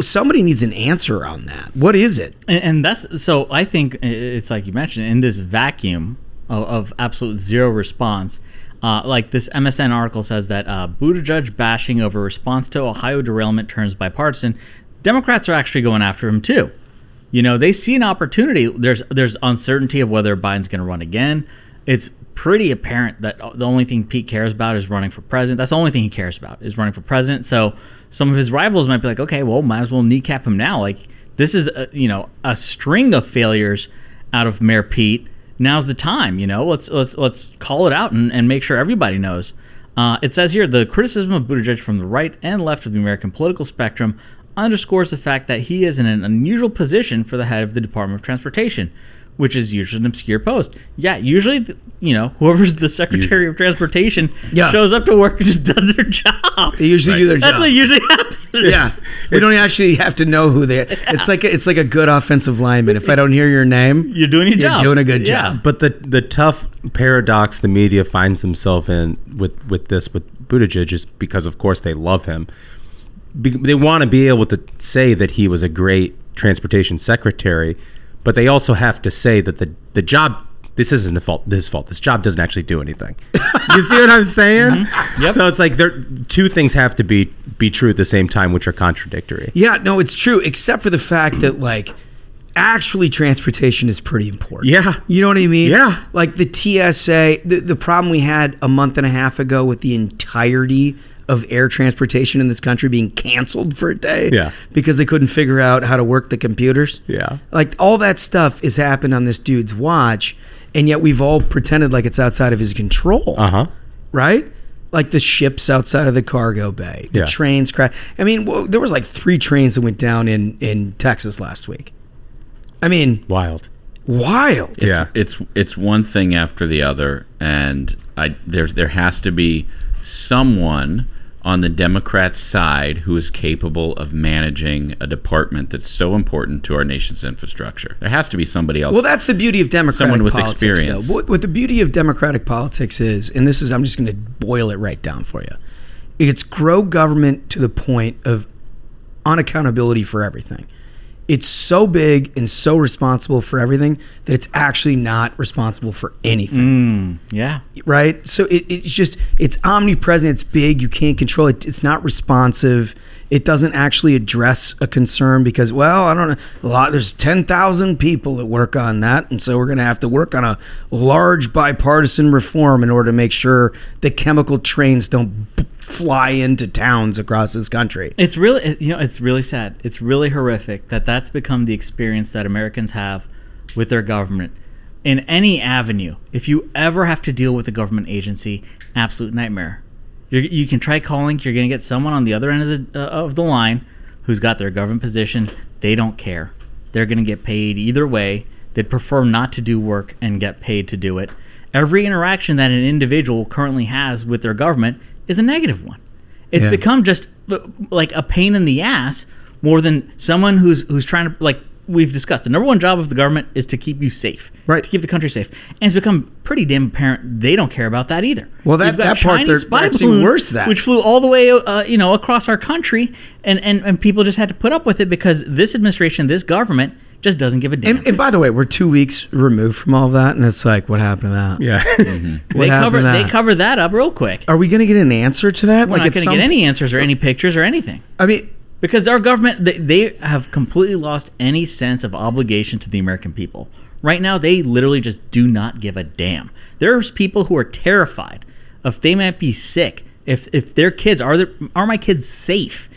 somebody needs an answer on that. What is it? and, and that's so. I think it's like you mentioned in this vacuum of, of absolute zero response. Uh, like this MSN article says that uh, Buttigieg bashing over response to Ohio derailment turns bipartisan. Democrats are actually going after him too. You know, they see an opportunity. There's there's uncertainty of whether Biden's going to run again. It's pretty apparent that the only thing Pete cares about is running for president. That's the only thing he cares about is running for president. So some of his rivals might be like, okay, well, might as well kneecap him now. Like this is a, you know a string of failures out of Mayor Pete. Now's the time. You know, let's let's let's call it out and, and make sure everybody knows. Uh, it says here the criticism of Buttigieg from the right and left of the American political spectrum underscores the fact that he is in an unusual position for the head of the Department of Transportation, which is usually an obscure post. Yeah, usually, th- you know, whoever's the Secretary of Transportation Yeah. shows up to work and just *laughs* does their job. They usually do their That's job. That's what usually happens. Yeah, we don't actually have to know who they. are It's like it's like a good offensive lineman. If I don't hear your name, You're doing your job. you're job. doing a good Yeah. job. But the the tough paradox the media finds themselves in with with this with Buttigieg is because of course they love him. Be, they want to be able to say that he was a great transportation secretary, but they also have to say that the the job this isn't a fault his fault. This job doesn't actually do anything. *laughs* you see what I'm saying? Mm-hmm. Yep. So it's like there two things have to be be true at the same time, which are contradictory. Yeah, no, it's true, except for the fact that like actually transportation is pretty important. Yeah. You know what I mean? Yeah. Like the TSA, the, the problem we had a month and a half ago with the entirety of air transportation in this country being canceled for a day Yeah. because they couldn't figure out how to work the computers. Yeah. Like all that stuff has happened on this dude's watch, and yet we've all pretended like it's outside of his control Uh huh. right? Like the ships outside of the cargo bay, the Yeah. trains crash. I mean, well, there was like three trains that went down in in Texas last week. I mean, Wild. wild. It's, Yeah. it's it's one thing after the other, and I there there has to be someone on the Democrats' side who is capable of managing a department that's so important to our nation's infrastructure. There has to be somebody else. Well, that's the beauty of democratic Someone with politics, experience. Though. What, what the beauty of democratic politics is, and this is, I'm just going to boil it right down for you. It's grow government to the point of unaccountability for everything. It's so big and so responsible for everything that it's actually not responsible for anything. Mm, yeah. Right? So it, it's just, it's omnipresent, it's big, you can't control it, it's not responsive. It doesn't actually address a concern because, well, I don't know, a lot, there's 10,000 people that work on that. And so we're going to have to work on a large bipartisan reform in order to make sure the chemical trains don't fly into towns across this country. It's really, you know, it's really sad. It's really horrific that that's become the experience that Americans have with their government. In any avenue, if you ever have to deal with a government agency, absolute nightmare. You're, you can try calling. You're going to get someone on the other end of the uh, of the line who's got their government position. They don't care. They're going to get paid either way. They'd prefer not to do work and get paid to do it. Every interaction that an individual currently has with their government is a negative one. It's Yeah. become just uh, like a pain in the ass more than someone who's who's trying to like we've discussed. The number one job of the government is to keep you safe, Right. To keep the country safe, and it's become pretty damn apparent they don't care about that either. Well, that- that part, they're- spy they're actually balloon, worse that. which flew all the way, uh, you know, across our country, and, and and people just had to put up with it because this administration, this government, just doesn't give a damn. And, and by the way, we're two weeks removed from all of that, and it's like, what happened to that? Yeah. *laughs* What mm-hmm. they cover to they that? cover that up real quick. Are we going to get an answer to that? We're like not going to some- get any answers or any pictures or anything. I mean, because our government they, they have completely lost any sense of obligation to the american people right now they literally just do not give a damn there's people who are terrified if they might be sick if if their kids are their, are my kids safe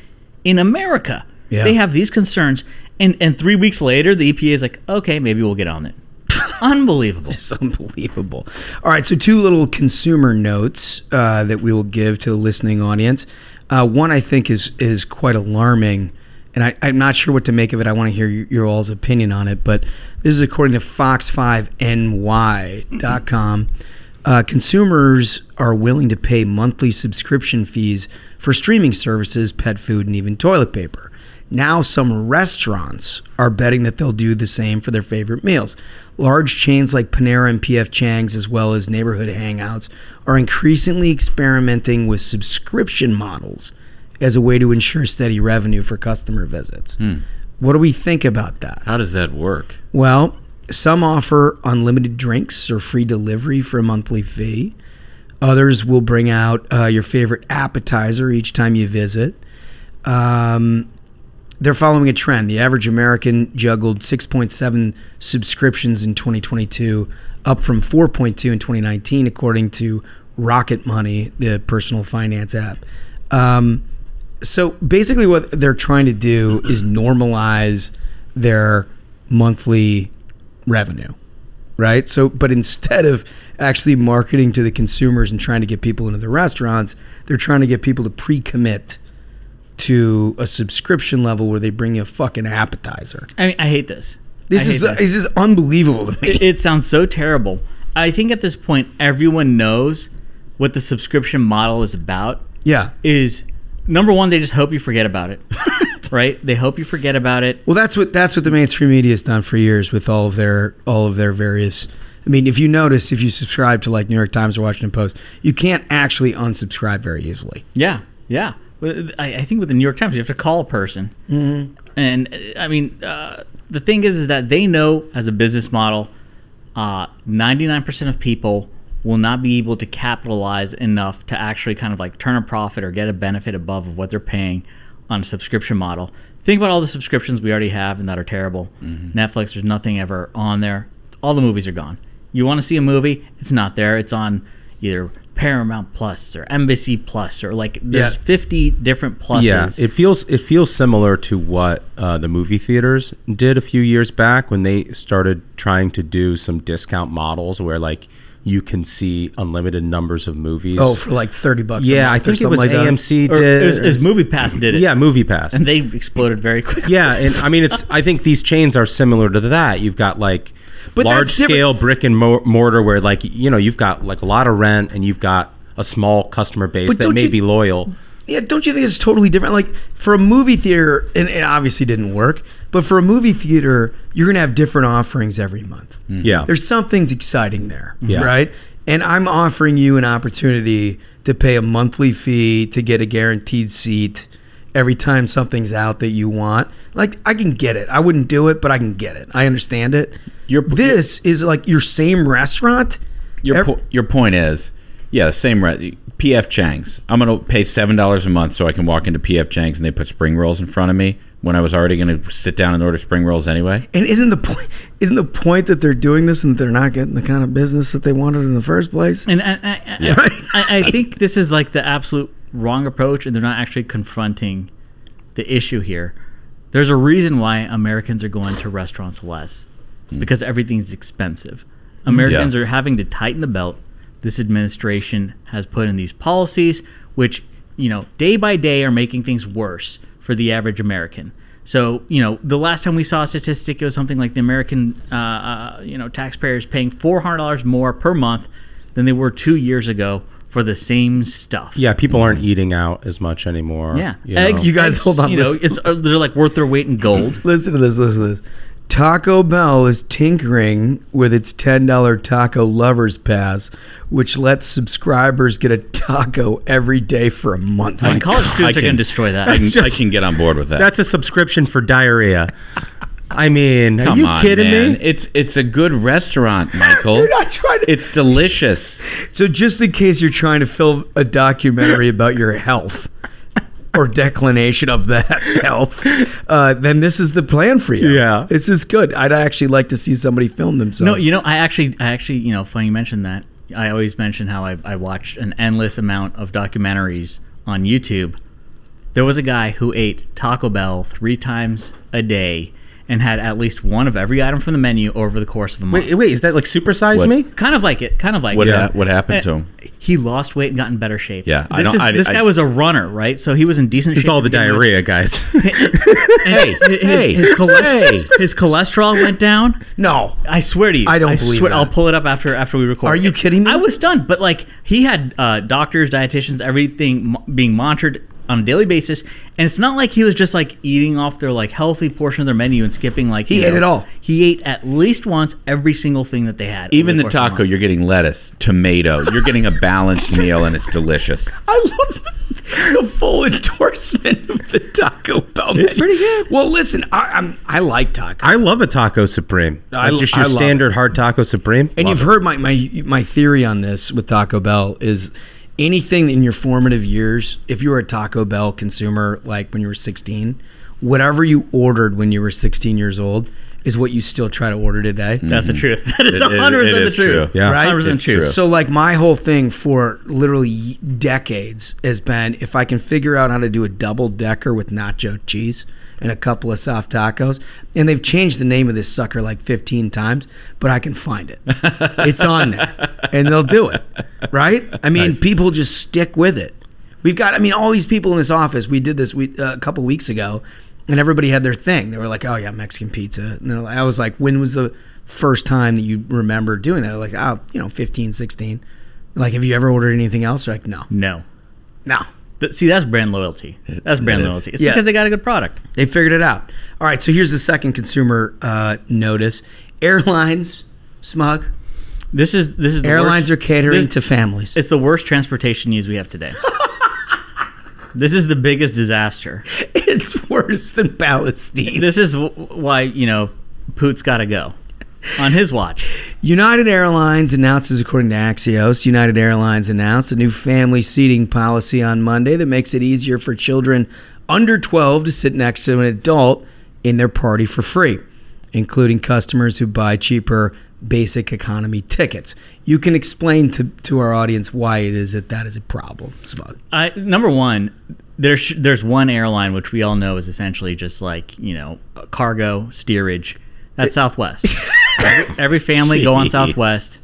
in america Yeah. they have these concerns and and three weeks later the epa is like okay maybe we'll get on it *laughs* unbelievable It's unbelievable. All right, so two little consumer notes uh, that we will give to the listening audience. Uh, one I think is is quite alarming, and I, I'm not sure what to make of it. I want to hear your, your all's opinion on it, but this is according to Fox5NY.com. Uh, consumers are willing to pay monthly subscription fees for streaming services, pet food, and even toilet paper. Now, some restaurants are betting that they'll do the same for their favorite meals. Large chains like Panera and PF Chang's, as well as neighborhood hangouts, are increasingly experimenting with subscription models as a way to ensure steady revenue for customer visits. What do we think about that? How does that work? Well, some offer unlimited drinks or free delivery for a monthly fee. Others will bring out uh, your favorite appetizer each time you visit. Um, they're following a trend. The average American juggled 6.7 subscriptions in 2022, up from 4.2 in 2019, according to Rocket Money, the personal finance app. Um, so basically, what they're trying to do is normalize their monthly revenue, right? So, but instead of actually marketing to the consumers and trying to get people into the restaurants, they're trying to get people to pre-commit to a subscription level where they bring you a fucking appetizer. i mean i hate this This is hate this is unbelievable to me. it, it sounds so terrible. I think at this point, everyone knows what the subscription model is about. Yeah. Is number one, they just hope you forget about it, *laughs* right? They hope you forget about it. Well, that's what that's what the mainstream media has done for years with all of their all of their various. I mean, if you notice, if you subscribe to like New York Times or Washington Post, you can't actually unsubscribe very easily. Yeah, yeah. I, I think with the New York Times, you have to call a person, Mhm. and uh, I mean, uh, the thing is, is that they know as a business model, nine percent of people will not be able to capitalize enough to actually kind of like turn a profit or get a benefit above of what they're paying on a subscription model. Think about all the subscriptions we already have and that are terrible. Netflix, there's nothing ever on there. All the movies are gone. You want to see a movie? It's not there. It's on either Paramount Plus or AMC Plus or like there's Yeah. 50 different pluses. Yeah, it feels it feels similar to what uh, the movie theaters did a few years back when they started trying to do some discount models where like you can see unlimited numbers of movies. Oh, for like thirty bucks. a yeah, I month or think it was something like that. AMC Or did. it was- it was Movie Pass did it. Yeah, Movie Pass. and they exploded very quickly. yeah, and I mean it's. I think these chains are similar to that. You've got like But large scale brick and mortar where like you know you've got like a lot of rent and you've got a small customer base that may you- be loyal. Yeah, don't you think it's totally different? Like for a movie theater, and it obviously didn't work, but for a movie theater, you're gonna have different offerings every month. Mm-hmm. Yeah. There's something's exciting there, Yeah. right? And I'm offering you an opportunity to pay a monthly fee to get a guaranteed seat every time something's out that you want. Like I can get it. I wouldn't do it, but I can get it. I understand it. Your- this is like your same restaurant. Your Ev- po- your point is, yeah, same re- PF Chang's. I'm gonna pay seven dollars a month so I can walk into PF Chang's and they put spring rolls in front of me when I was already gonna sit down and order spring rolls anyway. And isn't the point isn't the point that they're doing this and they're not getting the kind of business that they wanted in the first place? And I, I, I- Yeah. I, I think this is like the absolute wrong approach, and they're not actually confronting the issue here. There's a reason why Americans are going to restaurants less. It's because everything's expensive. Americans Yeah. are having to tighten the belt. This administration has put in these policies, which you know, day by day, are making things worse for the average American. So, you know, the last time we saw a statistic, it was something like the American, uh, uh, you know, taxpayers paying four hundred dollars more per month than they were two years ago for the same stuff. Yeah, people aren't eating out as much anymore. Yeah, you know. eggs. You guys eggs, hold on, You know, it's uh, they're like worth their weight in gold. *laughs* Listen to this, listen to this. Taco Bell is tinkering with its $10 taco lovers pass, which lets subscribers get a taco every day for a month. I mean, college I students are can- going to destroy that. I can, That's I can get on board with that. That's a subscription for diarrhea. I mean, are you on, kidding man. me? It's it's a good restaurant, Michael. *laughs* You're not trying to- It's delicious. So, just in case you're trying to film a documentary about your health or declination of that *laughs* health, uh, then this is the plan for you. Yeah. This is good. I'd actually like to see somebody film themselves. No, you know, I actually, I actually, you know, funny you mentioned that. I always mention how I, I watched an endless amount of documentaries on YouTube. There was a guy who ate Taco Bell three times a day and had at least one of every item from the menu over the course of a month. Wait, wait, is that like supersize What? me? Kind of like it. Kind of like What it. ha- what happened to him? He lost weight and got in better shape. Yeah, I this, don't- is, I- this I- guy was a runner, right? So he was in decent It's shape. all to the begin with. diarrhea, guys. *laughs* hey, His, hey, his, cholest- hey. his cholesterol went down. No. I swear to you, I don't believe swear, that. I'll pull it up after after we record. Are you kidding me? I was stunned, but like he had uh, doctors, dietitians, everything mo- being monitored on a daily basis, and it's not like he was just like eating off their like healthy portion of their menu and skipping like He you ate know, it all. He ate at least once every single thing that they had. Even over the course of a taco, month. you're getting lettuce, tomato. You're getting a balanced *laughs* meal, and it's delicious. I love the, the full endorsement of the Taco Bell. It's menu. pretty good. Well, listen, I, I'm I like taco, I love a taco supreme. I- Like just your love standard hard taco supreme. and Love you've it. heard my, my my theory on this with Taco Bell is anything in your formative years. If you were a Taco Bell consumer, like when you were 16, whatever you ordered when you were 16 years old is what you still try to order today. That's the mm-hmm. truth. *laughs* That is It- it- 100 it percent the is truth. true. Yeah. Right? 100% It's true. true. So like my whole thing for literally decades has been if I can figure out how to do a double decker with nacho cheese and a couple of soft tacos, and they've changed the name of this sucker like 15 times, but I can find it. *laughs* it's on there, and they'll do it, right? I mean, people just stick with it. We've got, I mean, all these people in this office. We did this we, uh, a couple weeks ago, and everybody had their thing. They were like, "Oh yeah, Mexican pizza." And like- I was like, "When was the first time that you remember doing that?" Like, "Oh, you know, 15, 16. Like, have you ever ordered anything else? They're like, no, No. no. See, that's brand loyalty. That's brand it loyalty. It's Yeah. because they got a good product. They figured it out. All right, so here's the second consumer uh, notice: airlines, smug. This is this is the Airlines worst- are catering this- to families. It's the worst transportation news we have today. *laughs* this is the biggest disaster. It's worse than Palestine. This is why you know Poot's got to go *laughs* on his watch. United Airlines announces, according to Axios, United Airlines announced a new family seating policy on Monday that makes it easier for children under 12 to sit next to an adult in their party for free, including customers who buy cheaper basic economy tickets. You can explain to, to our audience why it is that that is a problem. I, number one, there's there's one airline which we all know is essentially just like you know cargo steerage. That's Southwest. *laughs* every, family go on Southwest.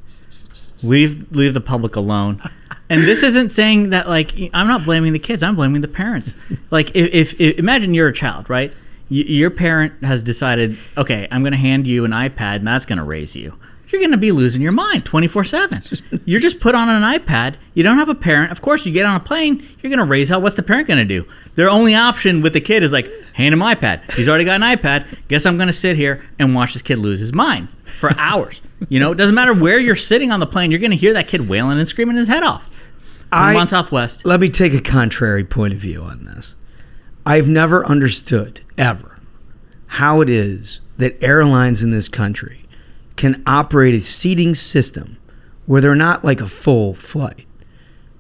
Leave leave the public alone. And this isn't saying that like I'm not blaming the kids. I'm blaming the parents. Like if, if, if imagine you're a child, right? Y- your parent has decided, okay, I'm going to hand you an iPad, and that's going to raise you. You're going to be losing your mind 24 7. *laughs* You're just put on an iPad. You don't have a parent. Of course, you get on a plane, you're going to raise hell. What's the parent going to do? Their only option with the kid is like, hand him an iPad. He's already got an iPad. Guess I'm going to sit here and watch this kid lose his mind for *laughs* hours. You know, it doesn't matter where you're sitting on the plane, you're going to hear that kid wailing and screaming his head off. I- I'm on Southwest. Let me take a contrary point of view on this. I've never understood ever how it is that airlines in this country can operate a seating system where they're not like a full flight,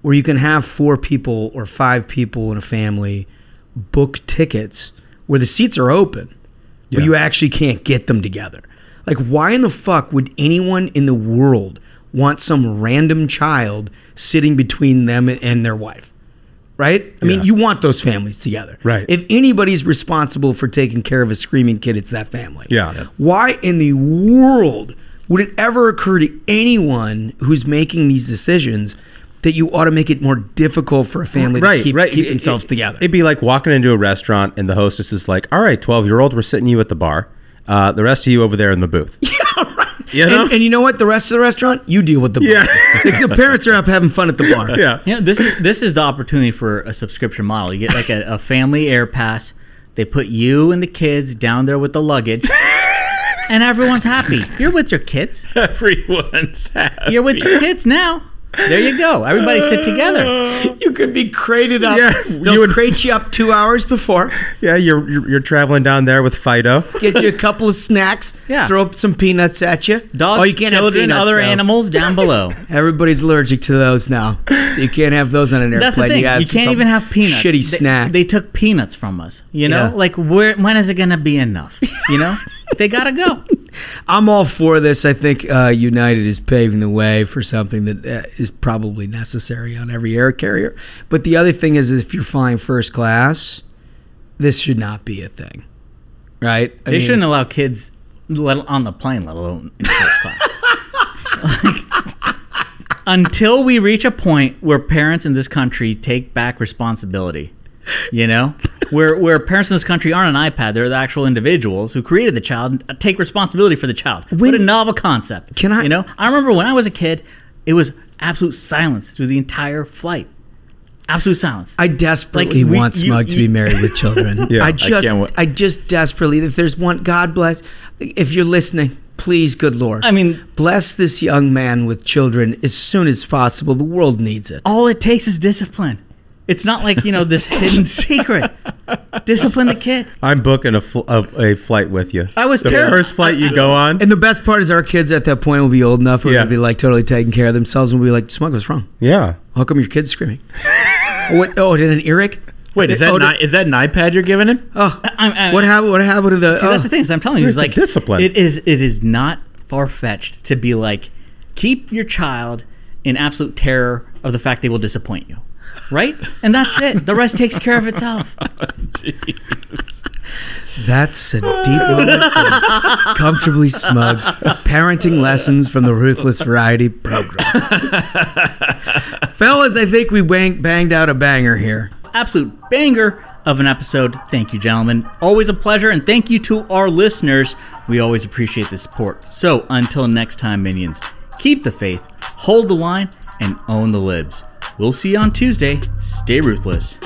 where you can have four people or five people in a family book tickets where the seats are open, but Yeah. you actually can't get them together. Like, why in the fuck would anyone in the world want some random child sitting between them and their wife? Right? I mean, you want those families together. Right. If anybody's responsible for taking care of a screaming kid, it's that family. Yeah. Why in the world would it ever occur to anyone who's making these decisions that you ought to make it more difficult for a family to keep, keep It- themselves it- together? It'd be like walking into a restaurant and the hostess is like, "All right, twelve year old, we're sitting you at the bar. Uh, the rest of you over there in the booth." *laughs* You know? and, and you know what? The rest of the restaurant, you deal with the bar. Yeah. *laughs* The parents are up having fun at the bar. yeah. You know, this is this is the opportunity for a subscription model. You get like a, a family air pass. They put you and the kids down there with the luggage, *laughs* and everyone's happy. You're with your kids. Everyone's happy. You're with your kids now. There you go. Everybody sit together. *laughs* You could be crated up. Yeah, They'll you would- crate you up two hours before. Yeah, you're, you're you're traveling down there with Fido. Get you a couple of snacks. Yeah. Throw up some peanuts at you. Dogs, oh, you can't children, have peanuts, other though. animals down below. *laughs* Everybody's allergic to those now, so you can't have those on an airplane. That's the thing. You, gotta can't even have peanuts. Shitty They- snack. They took peanuts from us. You know, Yeah. like where? When is it gonna be enough? You know, *laughs* they gotta go. I'm all for this. I think uh, United is paving the way for something that uh, is probably necessary on every air carrier. But the other thing is, if you're flying first class, this should not be a thing, right? I They mean, shouldn't allow kids let, on the plane, let alone in first class. *laughs* Like, until we reach a point where parents in this country take back responsibility, you know, where where parents in this country aren't an iPad, they're the actual individuals who created the child, uh, take responsibility for the child. what a novel concept. Can I- You know, I remember when I was a kid, it was absolute silence through the entire flight. Absolute silence. I desperately Like, we- want you- Smug to be married with children. *laughs* Yeah, I I just, can't I, just desperately. If there's one, God bless. If you're listening, please, good Lord. I mean- bless this young man with children as soon as possible. The world needs it. all it takes is discipline. It's not like you know this hidden *laughs* secret. Discipline the kid. I'm booking a, fl- a, a flight with you. I was the terrible. first flight you go on. And the best part is our kids at that point will be old enough where Yeah. they'll be like totally taking care of themselves and we'll be like, Smug, what's wrong? Yeah. How come your kid's screaming? oh, what, oh, did an earache? Wait, is that Oh, ni- is that an iPad you're giving him? Oh, I'm- I'm- what happened? What happened to the? See, that's oh. the thing. Is I'm telling you, Where's it's like discipline? It is. It is not far fetched to be like, keep your child in absolute terror of the fact they will disappoint you, right? And that's it. The rest takes care of itself. *laughs* That's a deep moment. for Comfortably smug. Parenting lessons from the Ruthless Variety program. Fellas, I think we bang, banged out a banger here. Absolute banger of an episode. Thank you, gentlemen. Always a pleasure, and thank you to our listeners. We always appreciate the support. So until next time, minions, keep the faith, hold the line, and own the libs. We'll see you on Tuesday. Stay ruthless.